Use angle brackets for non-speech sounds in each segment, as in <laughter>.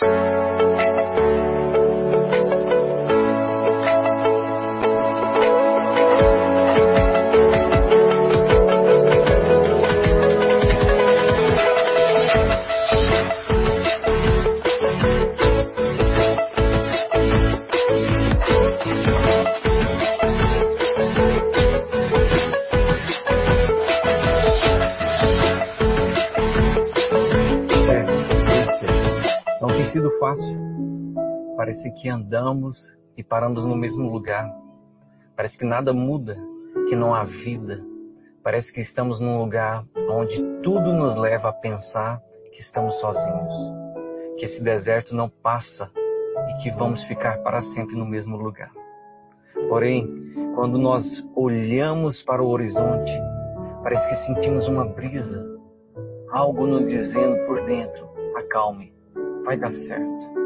Parece que andamos e paramos no mesmo lugar. Parece que nada muda, que não há vida. Parece que estamos num lugar onde tudo nos leva a pensar que estamos sozinhos, que esse deserto não passa e que vamos ficar para sempre no mesmo lugar. Porém, quando nós olhamos para o horizonte, parece que sentimos uma brisa, algo nos dizendo por dentro: acalme, vai dar certo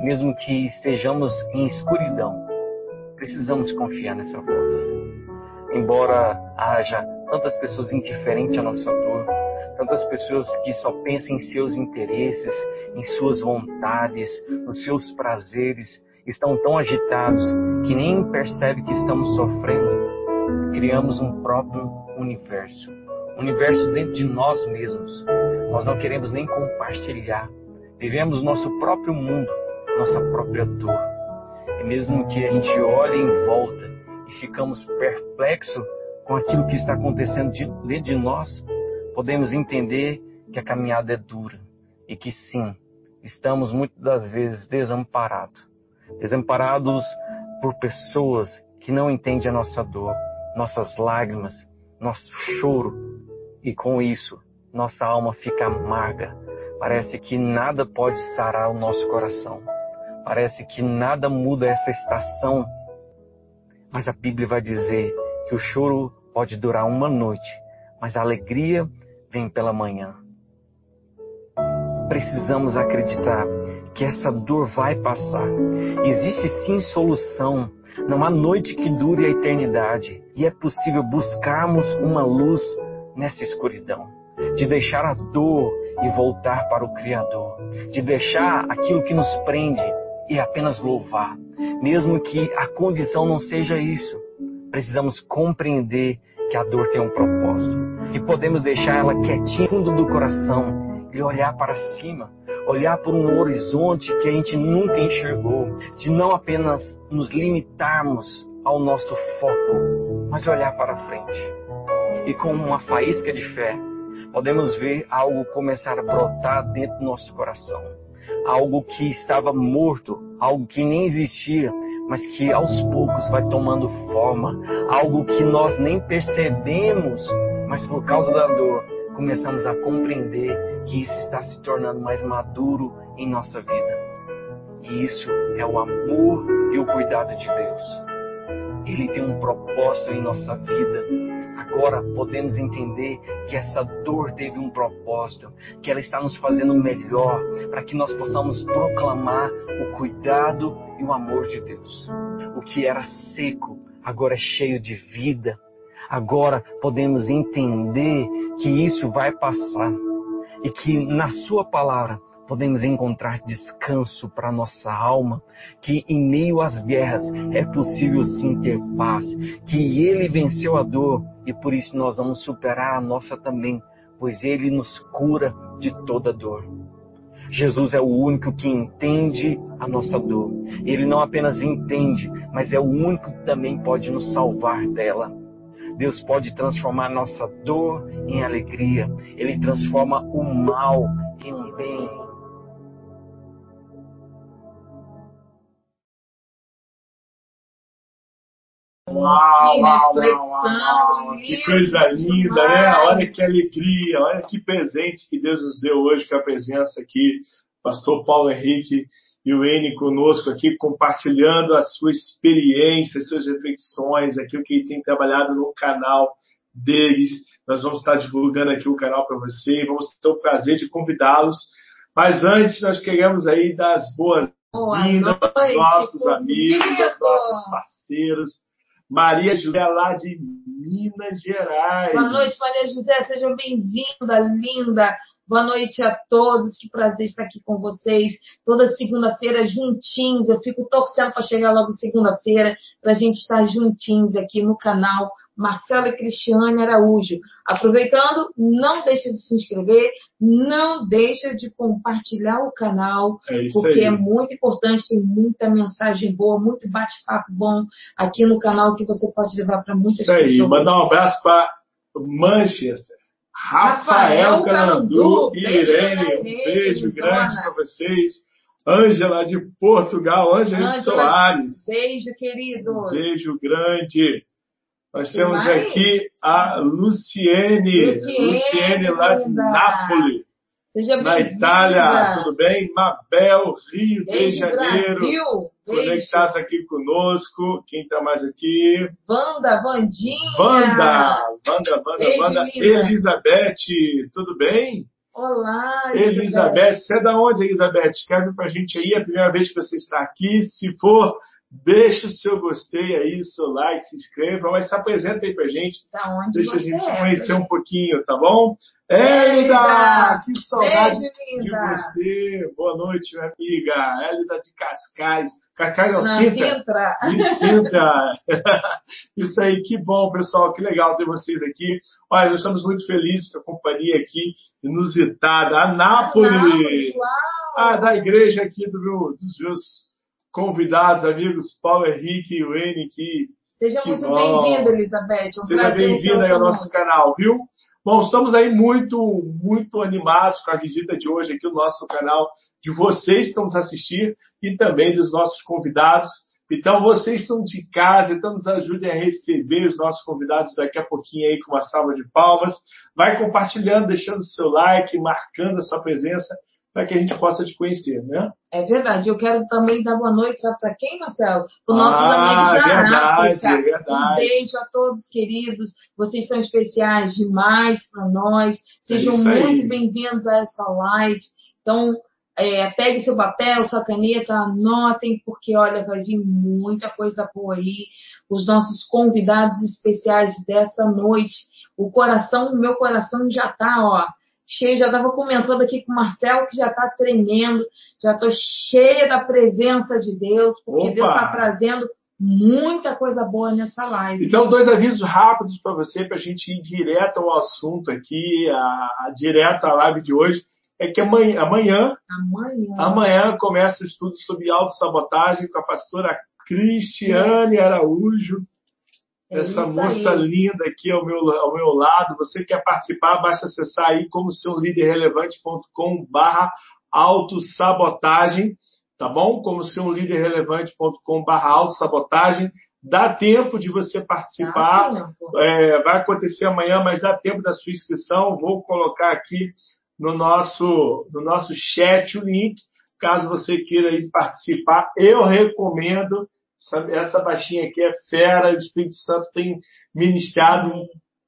mesmo que estejamos em escuridão, precisamos confiar nessa voz. Embora haja tantas pessoas indiferentes à nossa dor, tantas pessoas que só pensam em seus interesses, em suas vontades, nos seus prazeres, estão tão agitados que nem percebem que estamos sofrendo. Criamos um próprio universo, um universo dentro de nós mesmos. Nós não queremos nem compartilhar. Vivemos nosso próprio mundo nossa própria dor. E mesmo que a gente olhe em volta e ficamos perplexos com aquilo que está acontecendo dentro de nós, podemos entender que a caminhada é dura e que sim, estamos muitas das vezes desamparados. Desamparados por pessoas que não entendem a nossa dor, nossas lágrimas, nosso choro, e com isso nossa alma fica amarga. Parece que nada pode sarar o nosso coração. Parece que nada muda essa estação, mas a Bíblia vai dizer que o choro pode durar uma noite, mas a alegria vem pela manhã. Precisamos acreditar que essa dor vai passar. Existe sim solução. Não há noite que dure a eternidade. E é possível buscarmos uma luz nessa escuridão. De deixar a dor e voltar para o Criador. De deixar aquilo que nos prende e apenas louvar, mesmo que a condição não seja isso. Precisamos compreender que a dor tem um propósito, que podemos deixar ela quietinha no fundo do coração e olhar para cima, olhar por um horizonte que a gente nunca enxergou, de não apenas nos limitarmos ao nosso foco, mas olhar para frente. E com uma faísca de fé, podemos ver algo começar a brotar dentro do nosso coração algo que estava morto, algo que nem existia, mas que aos poucos vai tomando forma, algo que nós nem percebemos, mas por causa da dor começamos a compreender que isso está se tornando mais maduro em nossa vida. E isso é o amor e o cuidado de Deus. Ele tem um propósito em nossa vida agora podemos entender que essa dor teve um propósito, que ela está nos fazendo melhor, para que nós possamos proclamar o cuidado e o amor de Deus. O que era seco agora é cheio de vida. Agora podemos entender que isso vai passar e que na Sua palavra podemos encontrar descanso para nossa alma, que em meio às guerras é possível sim ter paz, que Ele venceu a dor e por isso nós vamos superar a nossa também, pois Ele nos cura de toda dor. Jesus é o único que entende a nossa dor. Ele não apenas entende, mas é o único que também pode nos salvar dela. Deus pode transformar nossa dor em alegria. Ele transforma o mal em um bem. Uau, que uau, uau, uau, que coisa linda, né? Olha que alegria, olha que presente que Deus nos deu hoje com a presença aqui, pastor Paulo Henrique e o Ene conosco aqui, compartilhando a sua experiência, as suas reflexões, aquilo que ele tem trabalhado no canal deles. Nós vamos estar divulgando aqui o canal para você e vamos ter o prazer de convidá-los. Mas antes, nós queremos aí das boas-vindas aos nossos amigos, aos nossos parceiros, Maria José, lá de Minas Gerais. Boa noite, Maria José, seja bem-vinda, linda. Boa noite a todos, que prazer estar aqui com vocês. Toda segunda-feira juntinhos, eu fico torcendo para chegar logo segunda-feira, para a gente estar juntinhos aqui no canal Marcela e Cristiane Araújo. Aproveitando, não deixa de se inscrever, não deixa de compartilhar o canal, É isso porque aí. é muito importante, tem muita mensagem boa, muito bate-papo bom aqui no canal que você pode levar para muitas Isso aí. pessoas. Mandar um abraço para Manchester. Rafael Rafael e Irene. Um beijo grande para vocês. Ângela de Portugal, Ângela Ângela, Soares. Beijo, querido. Um beijo grande. Nós temos mais? aqui a Luciene. Luciene, lá de. Nápoles, Seja na. Itália. Tudo bem? Mabel, Rio de Beijo, Janeiro. Brasil. Conectados aqui conosco. Quem está mais aqui? Wanda, Vandinha. Wanda, Wanda, Wanda, Beijo, Wanda. Elizabeth, tudo bem? Olá, Elizabeth, você é da onde, Elizabeth? Escreve pra gente aí, é a primeira vez que você está aqui. Se for, deixa o seu gostei aí, seu like, se inscreva, mas se apresenta aí pra gente. Da onde Deixa a gente se é? conhecer um pouquinho, tá bom? Élida! Que saudade Beijo, de você. Boa noite, minha amiga. Élida de Cascais. Cascais não, Sintra. Sintra. Me sinta. <laughs> Isso aí, que bom, pessoal, que legal ter vocês aqui. Olha, nós estamos muito felizes com a companhia aqui, inusitada, Anápolis, Nápoles, uau. ah, da igreja aqui do meu- dos meus convidados, amigos Paulo Henrique e Wayne, que Seja que muito bom. bem-vinda, Elizabeth. Um Seja bem-vinda ao nosso canal, viu? Bom, estamos aí muito, muito animados com a visita de hoje aqui no nosso canal, de vocês que estão nos assistir e também dos nossos convidados. Então, vocês estão de casa, então nos ajudem a receber os nossos convidados daqui a pouquinho aí com uma salva de palmas. Vai compartilhando, deixando seu like, marcando a sua presença para que a gente possa te conhecer, né? É verdade. Eu quero também dar boa noite para quem, Marcelo? Para os nossos Ah, amigos da verdade, África. é verdade. Um beijo a todos, queridos. Vocês são especiais demais para nós. Sejam É muito bem-vindos a essa live. Então, é, pegue seu papel, sua caneta, anotem, porque olha, vai vir muita coisa boa aí. Os nossos convidados especiais dessa noite. O coração, o meu coração já tá, ó, cheio. Já estava comentando aqui com o Marcelo que já está tremendo. Já estou cheia da presença de Deus, porque Opa! Deus está trazendo muita coisa boa nessa live. Então, dois avisos rápidos para você, para a gente ir direto ao assunto aqui, a, a- direto à live de hoje. É que amanhã, amanhã, Amanhã. amanhã começa o estudo sobre autossabotagem com a pastora Cristiane Araújo. É Essa moça aí. linda aqui ao meu, ao meu lado. Você quer participar, basta acessar aí como ser um líder relevante.com barra autossabotagem, tá bom? Como ser um líder relevante.com barra autossabotagem. Dá tempo de você participar. É, vai acontecer amanhã, mas dá tempo da sua inscrição. Vou colocar aqui no nosso, no nosso chat o link, caso você queira ir participar. Eu recomendo. Essa, baixinha aqui é fera. O Espírito Santo tem ministrado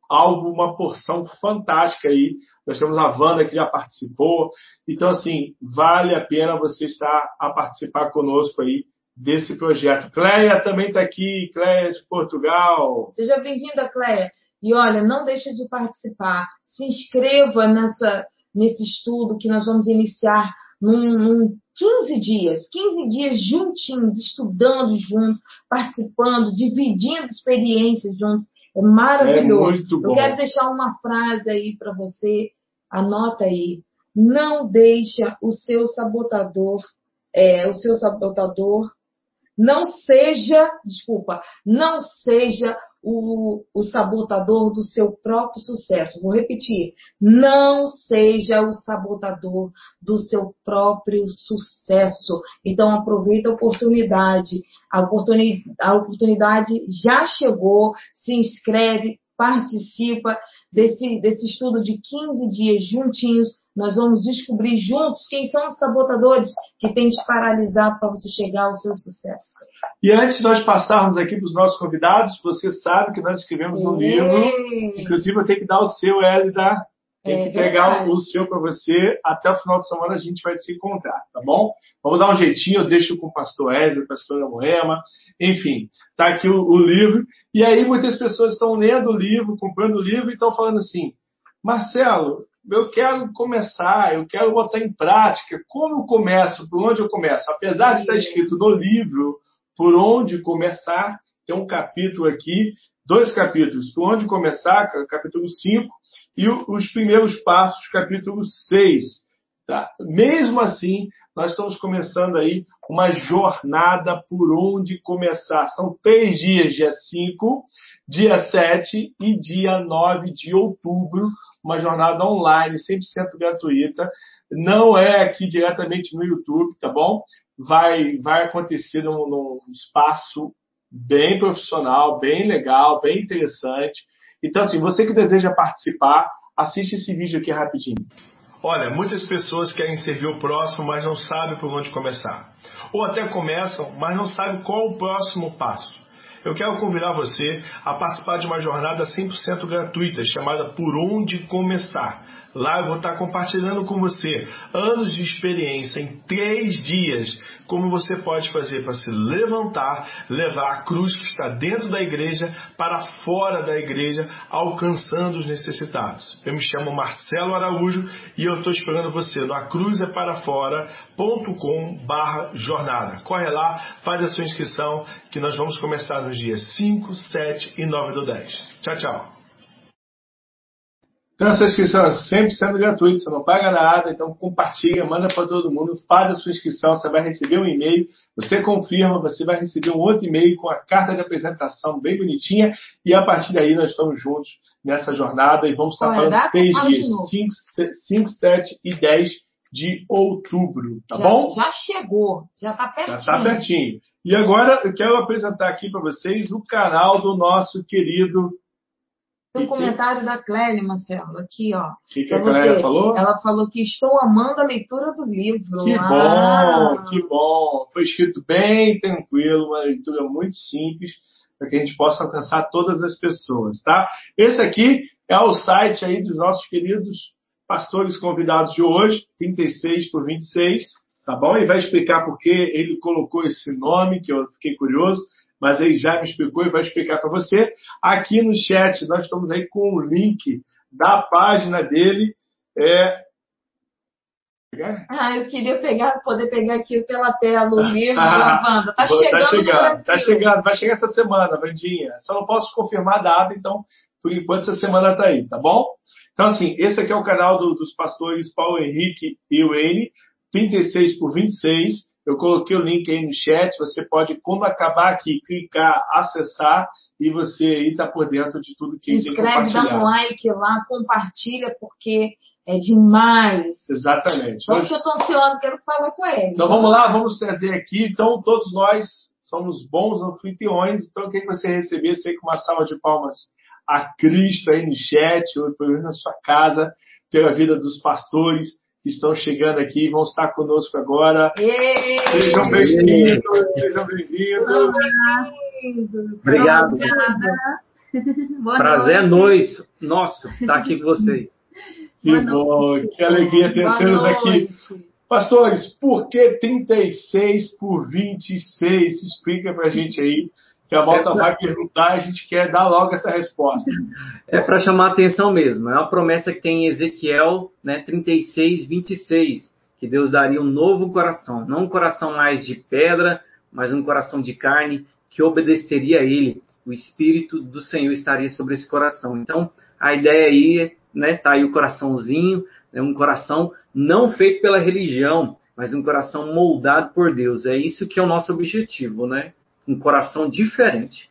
algo, uma porção fantástica aí. Nós temos a Wanda que já participou. Então, assim, vale a pena você estar a participar conosco aí desse projeto. Cleia também está aqui, Cleia de Portugal. Seja bem-vinda, Cleia. E olha, não deixe de participar. Se inscreva nessa, nesse estudo que nós vamos iniciar num, num 15 dias, 15 dias juntinhos, estudando juntos, participando, dividindo experiências juntos. É maravilhoso. É muito bom. Eu quero deixar uma frase aí para você, anota aí. Não deixa o seu sabotador, é, o seu sabotador não seja, desculpa, não seja o, o sabotador do seu próprio sucesso. Vou repetir. Não seja o sabotador do seu próprio sucesso. Então aproveita a oportunidade. A oportunidade, a oportunidade já chegou. Se inscreve, participa desse, desse estudo de 15 dias juntinhos. Nós vamos descobrir juntos quem são os sabotadores que têm te paralisar para você chegar ao seu sucesso. E antes de nós passarmos aqui para os nossos convidados, você sabe que nós escrevemos um livro. Ei! Inclusive, eu tenho que dar o seu, Hélida. tem é que pegar o seu para você. Até o final de semana a gente vai se encontrar, tá bom? Vamos dar um jeitinho, eu deixo com o pastor Ezra, pastor Moema. Enfim, tá aqui o, o, livro. E aí muitas pessoas estão lendo o livro, comprando o livro e estão falando assim: Marcelo, eu quero começar, eu quero botar em prática. Como eu começo? Por onde eu começo? Apesar de estar escrito no livro por onde começar, tem um capítulo aqui, dois capítulos, por onde começar, capítulo 5, e os primeiros passos, capítulo 6. Tá? Mesmo assim, nós estamos começando aí uma jornada por onde começar. São três dias, dia 5, dia 7 e dia 9 de outubro, uma jornada online, 100% gratuita. Não é aqui diretamente no YouTube, tá bom? Vai, vai acontecer num, num espaço bem profissional, bem legal, bem interessante. Então, assim, você que deseja participar, assiste esse vídeo aqui rapidinho. Olha, muitas pessoas querem servir o próximo, mas não sabem por onde começar. Ou até começam, mas não sabem qual o próximo passo. Eu quero convidar você a participar de uma jornada 100% gratuita chamada Por Onde Começar. Lá eu vou estar compartilhando com você anos de experiência em três dias, como você pode fazer para se levantar, levar a cruz que está dentro da igreja para fora da igreja, alcançando os necessitados. Eu me chamo Marcelo Araújo e eu estou esperando você no acruzeparafora.com barra jornada. Corre lá, faz a sua inscrição que nós vamos começar nos dias 5, 7 e 9 do 10. Tchau, tchau. Então, essa inscrição é 100% gratuita, você não paga nada, então compartilha, manda para todo mundo, faz a sua inscrição, você vai receber um e-mail, você confirma, você vai receber um outro e-mail com a carta de apresentação bem bonitinha, e a partir daí nós estamos juntos nessa jornada e vamos estar Qual falando três dias, 5, 7 e 10 de outubro, tá já, bom? Já chegou, já está pertinho. Já está pertinho. E agora eu quero apresentar aqui para vocês o canal do nosso querido tem um comentário da Clélia, Marcelo, aqui, ó. O que, que a Clélia falou? Ela falou que estou amando a leitura do livro. Que ah. bom, que bom. Foi escrito bem tranquilo, uma leitura muito simples, para que a gente possa alcançar todas as pessoas, tá? Esse aqui é o site aí dos nossos queridos pastores convidados de hoje, 36 por 26, tá bom? E vai explicar por que ele colocou esse nome, que eu fiquei curioso mas ele já me explicou e vai explicar para você. Aqui no chat nós estamos aí com o link da página dele. É... Ah, eu queria pegar, poder pegar aqui pela tela o <laughs> livro da Wanda. Tá, tá chegando, tá chegando, tá chegando, vai chegar essa semana, Vandinha. Só não posso confirmar a data, então, por enquanto, essa semana tá aí, tá bom? Então, assim, esse aqui é o canal do, dos pastores Paulo Henrique e Wayne, 36 por 26. Eu coloquei o link aí no chat. Você pode, quando acabar aqui, clicar, acessar e você aí está por dentro de tudo que Inscreve, dá um like lá, compartilha, porque é demais. Exatamente. Hoje eu estou ansiosa, quero falar com ele. Então vamos lá, vamos trazer aqui. Então, todos nós somos bons anfitriões. Então, quem você receber, sei com uma salva de palmas a Cristo aí no chat, ou pelo menos na sua casa, pela vida dos pastores que estão chegando aqui vão estar conosco agora. Ei, sejam bem-vindos, sejam bem-vindos. Obrigado. <laughs> Prazer é nosso, nosso, estar aqui com vocês. <laughs> Que bom, que alegria ter tê-los aqui. Pastores, por que 36 por 26? Explica pra gente aí que a volta vai perguntar, a gente quer dar logo essa resposta. É para chamar a atenção mesmo. É uma promessa que tem em Ezequiel né, 36, 26, que Deus daria um novo coração. Não um coração mais de pedra, mas um coração de carne que obedeceria a Ele. O Espírito do Senhor estaria sobre esse coração. Então, a ideia aí, né, tá aí o coraçãozinho, é um coração não feito pela religião, mas um coração moldado por Deus. É isso que é o nosso objetivo, né? Um coração diferente.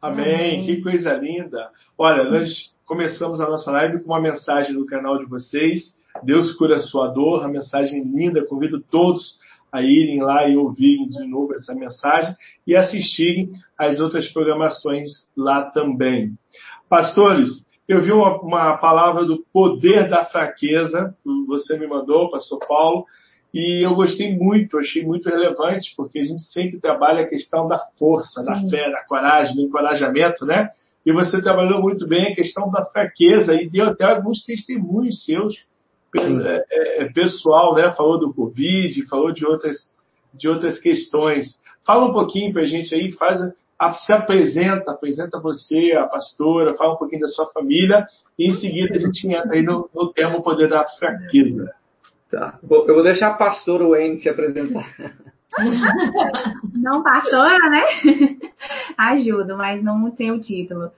Amém. Que coisa linda. Olha, nós começamos a nossa live com uma mensagem do canal de vocês. Deus cura a sua dor, a mensagem linda. Convido todos a irem lá e ouvirem de novo essa mensagem e assistirem às outras programações lá também. Pastores, eu vi uma, uma palavra do poder da fraqueza, você me mandou, pastor Paulo, E eu gostei muito, achei muito relevante, porque a gente sempre trabalha a questão da força, Sim. da fé, da coragem, do encorajamento, né? E você trabalhou muito bem a questão da fraqueza e deu até alguns testemunhos seus é, é, é, pessoal, né? Falou do Covid, falou de outras, de outras questões. Fala um pouquinho para a gente aí, faz, se apresenta, apresenta você, a pastora, fala um pouquinho da sua família e em seguida a gente entra aí no, no termo poder da fraqueza. Tá. Eu vou deixar a pastora Wayne se apresentar. Não pastora, né? <laughs> Ajudo, mas não tem o título.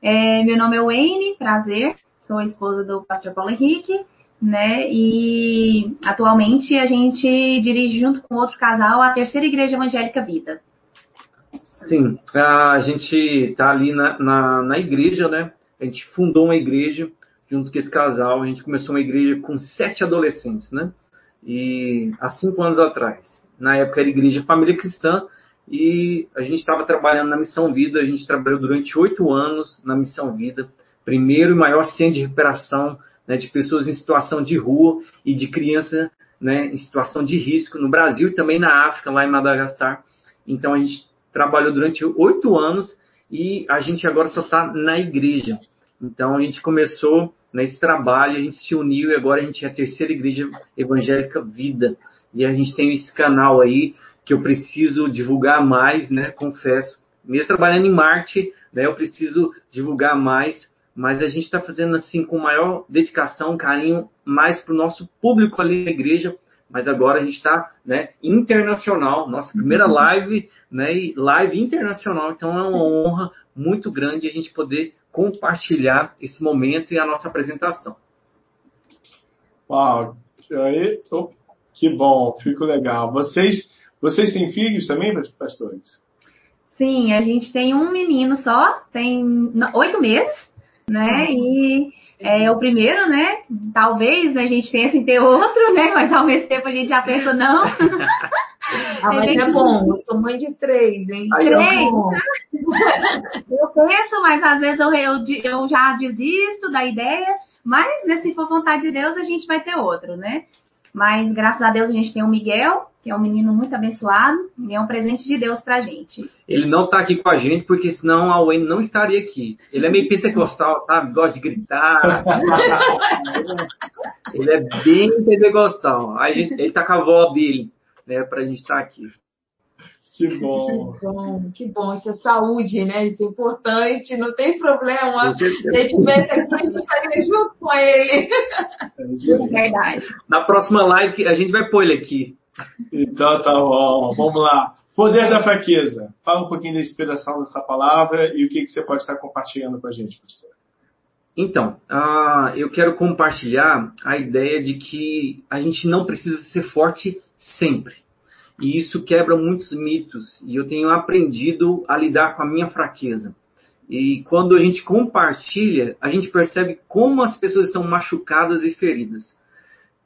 É, meu nome é Wayne, prazer. Sou esposa do pastor Paulo Henrique, né? E atualmente a gente dirige junto com outro casal a Terceira Igreja Evangélica Vida. Sim, a gente está ali na, na, na, igreja, né? A gente fundou uma igreja junto com esse casal. A gente começou uma igreja com sete adolescentes, né? E há cinco anos atrás. Na época era Igreja Família Cristã e a gente estava trabalhando na Missão Vida. A gente trabalhou durante oito anos na Missão Vida, primeiro e maior centro de recuperação né, de pessoas em situação de rua e de criança né, em situação de risco no Brasil e também na África, lá em Madagascar. Então a gente trabalhou durante oito anos e a gente agora só está na igreja. Então a gente começou nesse trabalho, a gente se uniu e agora a gente é a terceira igreja evangélica Vida. E a gente tem esse canal aí que eu preciso divulgar mais, né? Confesso. Mesmo trabalhando em Marte, né? Eu preciso divulgar mais mas a gente está fazendo assim com maior dedicação, carinho, mais para o nosso público ali na igreja. Mas agora a gente está né, internacional, nossa primeira uhum. live, né, live internacional. Então é uma honra muito grande a gente poder compartilhar esse momento e a nossa apresentação. Uau, aí, oh, que bom, fico legal. Vocês, vocês têm filhos também, pastores? Sim, a gente tem um menino só, tem oito meses né? E é o primeiro, né? Talvez né, a gente pense em ter outro, né? Mas ao mesmo tempo a gente já pensa, não. <laughs> Ah, mas é bom, eu sou mãe de três, hein? Três? Eu penso, mas às vezes eu, eu, eu já desisto da ideia, mas se for vontade de Deus, a gente vai ter outro, né? Mas graças a Deus a gente tem o Miguel, que é um menino muito abençoado e é um presente de Deus pra gente. Ele não tá aqui com a gente porque senão a Wayne não estaria aqui. Ele é meio pentecostal, sabe? Gosta de gritar. <laughs> ele é bem pentecostal. Aí gente, ele tá com a avó dele, né, pra gente estar tá aqui. Que bom. Que bom, que bom. Isso é saúde, né? Isso é importante, não tem problema. Se ele tivesse aqui, eu estaria junto com ele. É verdade. Na próxima live, a gente vai pôr ele aqui. Então tá bom, vamos lá. Poder da fraqueza. Fala um pouquinho da inspiração dessa palavra e o que, que você pode estar compartilhando com a gente, pastor. Então, uh, eu quero compartilhar a ideia de que a gente não precisa ser forte sempre. E isso quebra muitos mitos. E eu tenho aprendido a lidar com a minha fraqueza. E quando a gente compartilha, a gente percebe como as pessoas estão machucadas e feridas.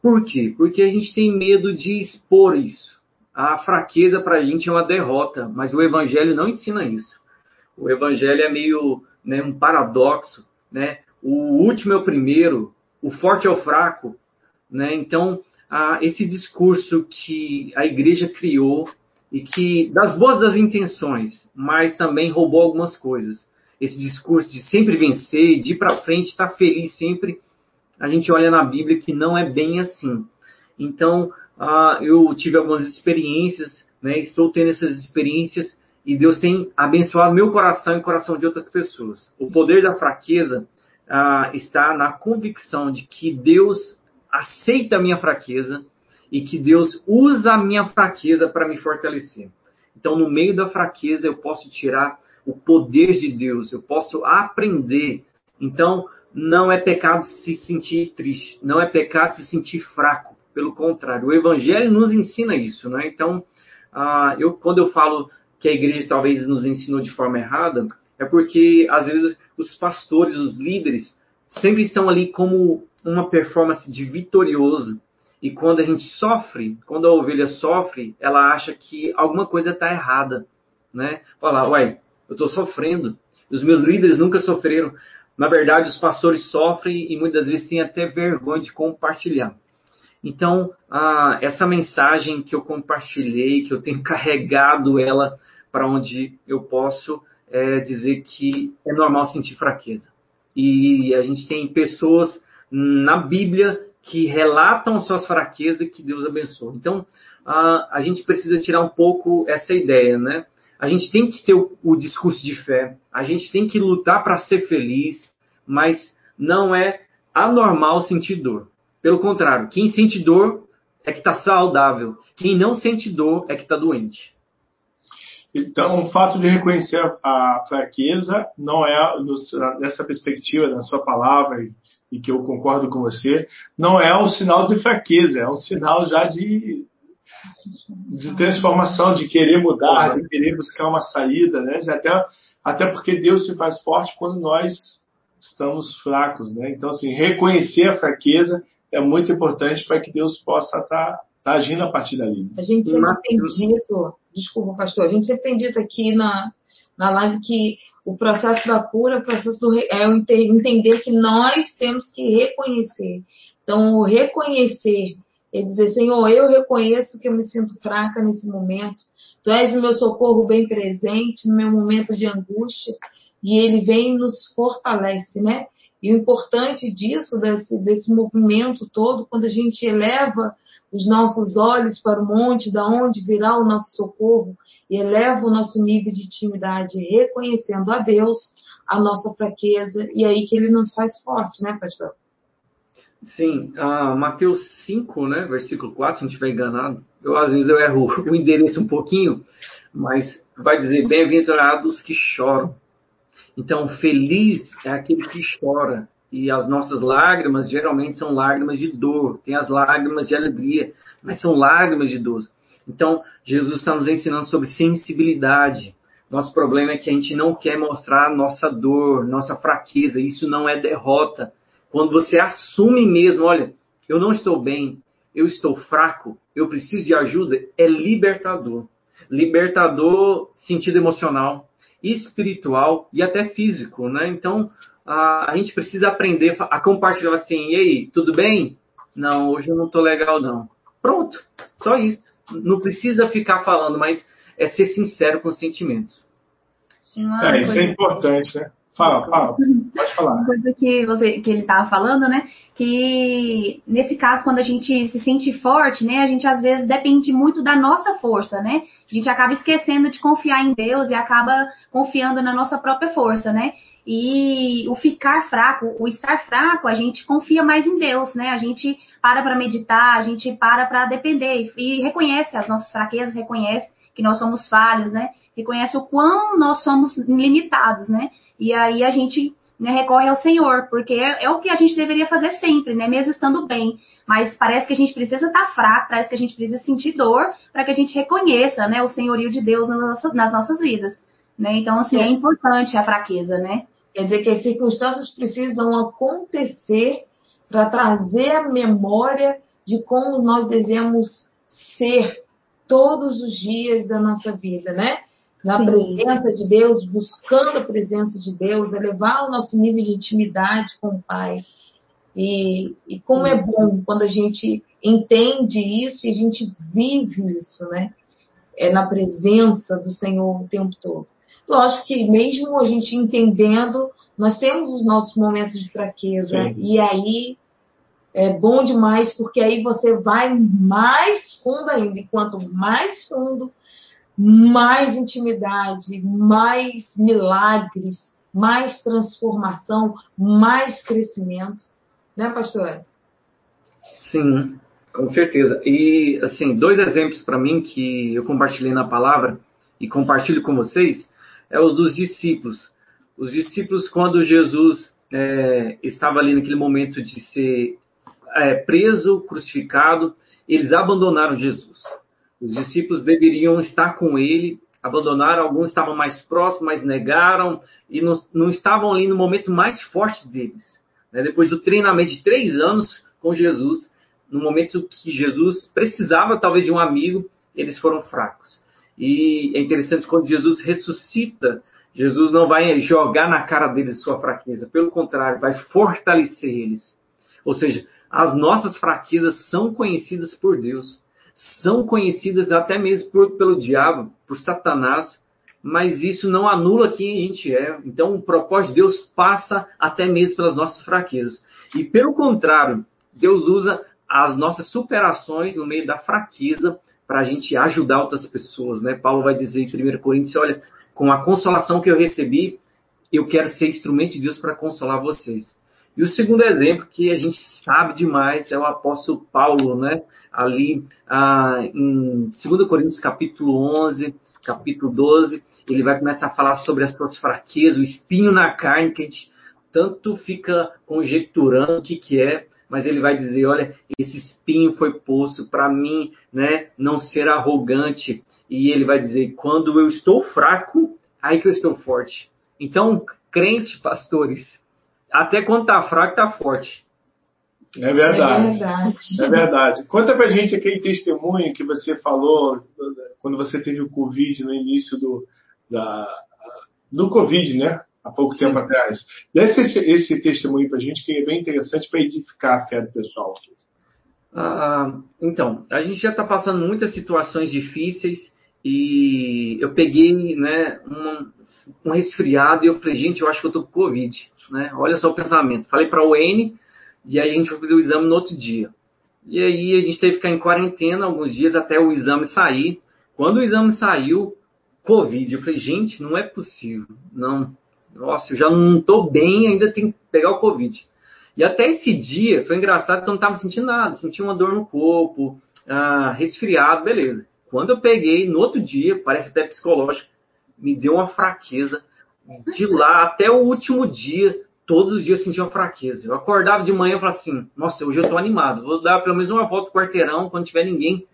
Por quê? Porque a gente tem medo de expor isso. A fraqueza para a gente é uma derrota, mas o Evangelho não ensina isso. O Evangelho é meio né, um paradoxo. Né? O último é o primeiro, o forte é o fraco. Né? Então, ah, esse discurso que a igreja criou e que, das boas das intenções, mas também roubou algumas coisas. Esse discurso de sempre vencer, de ir para frente, estar feliz sempre, a gente olha na Bíblia que não é bem assim. Então, uh, eu tive algumas experiências, né, estou tendo essas experiências e Deus tem abençoado meu coração e o coração de outras pessoas. O poder da fraqueza uh, está na convicção de que Deus aceita a minha fraqueza e que Deus usa a minha fraqueza para me fortalecer. Então, no meio da fraqueza, eu posso tirar o poder de Deus, eu posso aprender. Então, não é pecado se sentir triste, não é pecado se sentir fraco. Pelo contrário, o Evangelho nos ensina isso, né? Então, uh, eu, quando eu falo que a igreja talvez nos ensinou de forma errada, é porque às vezes os pastores, os líderes, sempre estão ali como uma performance de vitorioso. E quando a gente sofre, quando a ovelha sofre, ela acha que alguma coisa está errada, né? Fala, ué, eu estou sofrendo. Os meus líderes nunca sofreram. Na verdade, os pastores sofrem e muitas vezes têm até vergonha de compartilhar. Então, ah, essa mensagem que eu compartilhei, que eu tenho <laughs> carregado ela para onde eu posso, é dizer que é normal sentir fraqueza. E a gente tem pessoas na Bíblia que relatam suas fraquezas e que Deus abençoa. Então, a, a gente precisa tirar um pouco essa ideia, né? A gente tem que ter o, o discurso de fé, a gente tem que lutar para ser feliz, mas não é anormal sentir dor. Pelo contrário, quem sente dor é que está saudável. Quem não sente dor é que está doente. Então, o fato de reconhecer a fraqueza não é, nessa perspectiva, na sua palavra, e que eu concordo com você, não é um sinal de fraqueza, é um sinal já de, de transformação, de querer mudar, de querer buscar uma saída, né? Até, até porque Deus se faz forte quando nós estamos fracos, né? Então, assim, reconhecer a fraqueza é muito importante para que Deus possa estar tá, tá agindo a partir dali. A gente sempre tem dito, desculpa, pastor, a gente sempre tem dito aqui na, na live que o processo da cura é o processo do, é entender que nós temos que reconhecer. Então, o reconhecer é dizer, Senhor, eu reconheço que eu me sinto fraca nesse momento. Tu és o meu socorro bem presente no meu momento de angústia e ele vem e nos fortalece, né? E o importante disso, desse, desse movimento todo, quando a gente eleva os nossos olhos para o monte, da onde virá o nosso socorro, e eleva o nosso nível de intimidade, reconhecendo a Deus a nossa fraqueza, e aí que ele nos faz forte, né, pastor? Sim, uh, Mateus 5, né, versículo 4, se não estiver enganado, eu às vezes eu erro <laughs> o endereço um pouquinho, mas vai dizer, bem-aventurados que choram, então, feliz é aquele que chora. E as nossas lágrimas geralmente são lágrimas de dor. Tem as lágrimas de alegria, mas são lágrimas de dor. Então, Jesus está nos ensinando sobre sensibilidade. Nosso problema é que a gente não quer mostrar nossa dor, nossa fraqueza. Isso não é derrota. Quando você assume mesmo, olha, eu não estou bem, eu estou fraco, eu preciso de ajuda, é libertador. Libertador sentido emocional, espiritual e até físico, né? Então, a, a gente precisa aprender a compartilhar assim, e aí, tudo bem? Não, hoje eu não tô legal não. Pronto, só isso. Não precisa ficar falando, mas é ser sincero com os sentimentos. É, isso é importante, né? Fala, fala, pode falar. Uma coisa que, você, que ele estava falando, né? Que nesse caso, quando a gente se sente forte, né? A gente às vezes depende muito da nossa força, né? A gente acaba esquecendo de confiar em Deus e acaba confiando na nossa própria força, né? E o ficar fraco, o estar fraco, a gente confia mais em Deus, né? A gente para para meditar, a gente para para depender e reconhece as nossas fraquezas, reconhece que nós somos falhos, né? Reconhece o quão nós somos limitados, né? E aí a gente né, recorre ao Senhor, porque é, é, o que a gente deveria fazer sempre, né? Mesmo estando bem. Mas parece que a gente precisa estar fraco, parece que a gente precisa sentir dor para que a gente reconheça, né, o senhorio de Deus nas nossas, nas nossas vidas. Né? Então, assim, é. é importante a fraqueza, né? Quer dizer que as circunstâncias precisam acontecer para trazer a memória de como nós devemos ser todos os dias da nossa vida, né? Na Sim. presença de Deus, buscando a presença de Deus, elevar o nosso nível de intimidade com o Pai. E, e como Sim. é bom quando a gente entende isso e a gente vive isso, né? É na presença do Senhor o tempo todo. Lógico que mesmo a gente entendendo, nós temos os nossos momentos de fraqueza. Sim. E aí é bom demais, porque aí você vai mais fundo ainda. E quanto mais fundo, mais intimidade, mais milagres, mais transformação, mais crescimento. Né, pastora? Sim, com certeza. E, assim, dois exemplos para mim que eu compartilhei na palavra e compartilho com vocês é os dos discípulos. Os discípulos, quando Jesus é, estava ali naquele momento de ser é, preso, crucificado, eles abandonaram Jesus. Os discípulos deveriam estar com ele, abandonaram, alguns estavam mais próximos, mas negaram e não, não estavam ali no momento mais forte deles. Né? Depois do treinamento de três anos com Jesus, no momento que Jesus precisava talvez de um amigo, eles foram fracos. E é interessante quando Jesus ressuscita, Jesus não vai jogar na cara deles sua fraqueza, pelo contrário, vai fortalecer eles. Ou seja, As nossas fraquezas são conhecidas por Deus, são conhecidas até mesmo por, pelo diabo, por Satanás, mas isso não anula quem a gente é. Então, o propósito de Deus passa até mesmo pelas nossas fraquezas. E pelo contrário, Deus usa as nossas superações no meio da fraqueza para a gente ajudar outras pessoas, né? Paulo vai dizer em 1 Coríntios, olha, com a consolação que eu recebi, eu quero ser instrumento de Deus para consolar vocês. E o segundo exemplo que a gente sabe demais é o apóstolo Paulo, né? Ali ah, em 2 Coríntios capítulo 11, capítulo 12, ele vai começar a falar sobre as suas fraquezas, o espinho na carne que a gente tanto fica conjecturando o que, que é, mas ele vai dizer, olha, esse espinho foi posto para mim, né, não ser arrogante. E ele vai dizer, quando eu estou fraco, aí que eu estou forte. Então, crente, pastores, até quando tá fraco, tá forte. É verdade. É verdade. É verdade. Conta pra gente aquele testemunho que você falou quando você teve o Covid no início do, da, do Covid, né? há pouco Sim. tempo atrás. Deixa esse, esse testemunho para a gente, que é bem interessante para edificar a fé do pessoal. Ah, então, a gente já está passando muitas situações difíceis e eu peguei né, um, um resfriado e eu falei, gente, eu acho que eu estou com Covid. Né? Olha só o pensamento. Falei para o N e aí a gente foi fazer o exame no outro dia. E aí a gente teve que ficar em quarentena alguns dias até o exame sair. Quando o exame saiu, Covid. Eu falei, gente, não é possível. Não, nossa, eu já não estou bem, ainda tenho que pegar o Covid. E até esse dia foi engraçado que eu não estava sentindo nada, sentia uma dor no corpo, ah, resfriado, beleza. Quando eu peguei, no outro dia, parece até psicológico, me deu uma fraqueza. De lá até o último dia, todos os dias eu sentia uma fraqueza. Eu acordava de manhã e falava assim: Nossa, hoje eu estou animado, vou dar pelo menos uma volta no quarteirão quando tiver ninguém.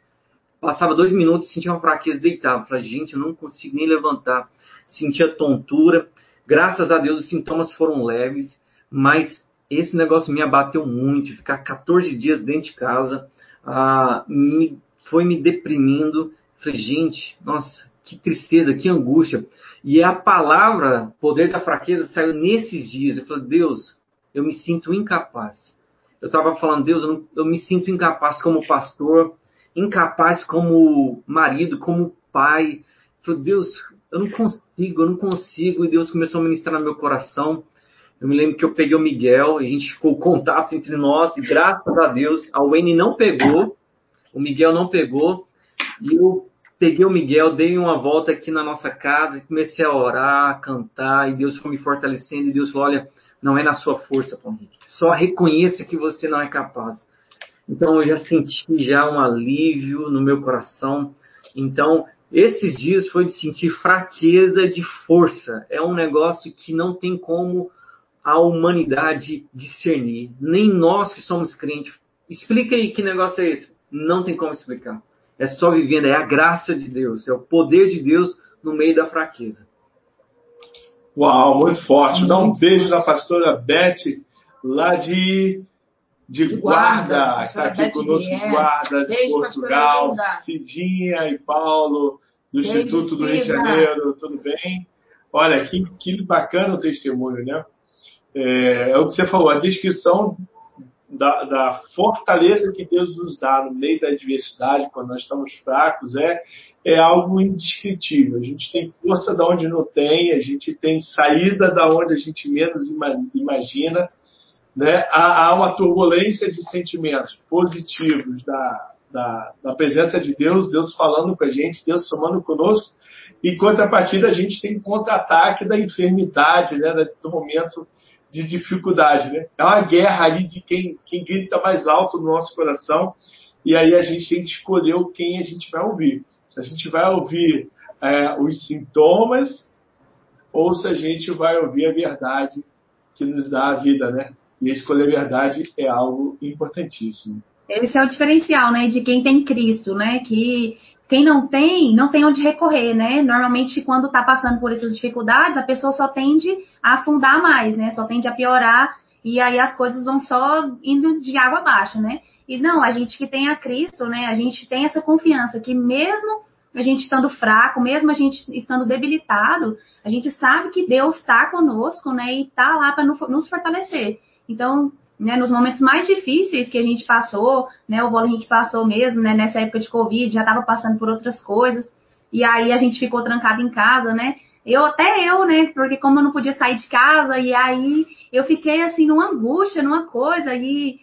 Passava dois minutos, sentia uma fraqueza, deitava. Falei, gente, eu não consigo nem levantar. Sentia tontura. Graças a Deus os sintomas foram leves, mas esse negócio me abateu muito. Ficar 14 dias dentro de casa ah, me, foi me deprimindo. Falei, gente, nossa, que tristeza, que angústia. E a palavra, poder da fraqueza, saiu nesses dias. Eu falei, Deus, eu me sinto incapaz. Eu estava falando, Deus, eu, não, eu me sinto incapaz como pastor, incapaz como marido, como pai. Eu falei, Deus, eu não consigo, eu não consigo. E Deus começou a ministrar no meu coração. Eu me lembro que eu peguei o Miguel, a gente ficou contato entre nós, e graças a Deus, a Wayne não pegou, o Miguel não pegou, e eu peguei o Miguel, dei uma volta aqui na nossa casa, e comecei a orar, a cantar, e Deus foi me fortalecendo, e Deus falou, olha, não é na sua força, Tom Henrique, só reconheça que você não é capaz. Então eu já senti já um alívio no meu coração, então esses dias foi de sentir fraqueza de força. É um negócio que não tem como a humanidade discernir. Nem nós que somos crentes. Explica aí que negócio é esse. Não tem como explicar. É só vivendo, é a graça de Deus, é o poder de Deus no meio da fraqueza. Uau, muito forte. Dá um beijo da pastora Beth, lá de de, de guarda, está aqui conosco, Vier. guarda de Beijo, Portugal, Cidinha e Paulo, do Beijo, Instituto do Rio de Janeiro, tudo bem? Olha, que, que bacana o testemunho, né? É, é o que você falou, a descrição da, da, fortaleza que Deus nos dá no meio da adversidade, quando nós estamos fracos, é, é algo indescritível. A gente tem força da onde não tem, a gente tem saída da onde a gente menos imagina né, há, há, uma turbulência de sentimentos positivos da, da, da, presença de Deus, Deus falando com a gente, Deus somando conosco, e contrapartida a gente tem contra-ataque da enfermidade, né, do momento de dificuldade. Né? É uma guerra ali de quem, quem grita mais alto no nosso coração, e aí a gente tem que escolher quem a gente vai ouvir. Se a gente vai ouvir é, os sintomas, ou se a gente vai ouvir a verdade que nos dá a vida, né? E escolher a verdade é algo importantíssimo. Esse é o diferencial, né, de quem tem Cristo, né? Que quem não tem, não tem onde recorrer, né? Normalmente, quando está passando por essas dificuldades, a pessoa só tende a afundar mais, né? Só tende a piorar e aí as coisas vão só indo de água abaixo, né? E não, a gente que tem a Cristo, né? A gente tem essa confiança que mesmo a gente estando fraco, mesmo a gente estando debilitado, a gente sabe que Deus está conosco, né? E está lá para nos fortalecer. Então, né, nos momentos mais difíceis que a gente passou, né, o Paulo Henrique passou mesmo, né, nessa época de Covid, já estava passando por outras coisas, e aí a gente ficou trancado em casa, né, eu até eu, né, porque como eu não podia sair de casa, e aí eu fiquei assim numa angústia, numa coisa, e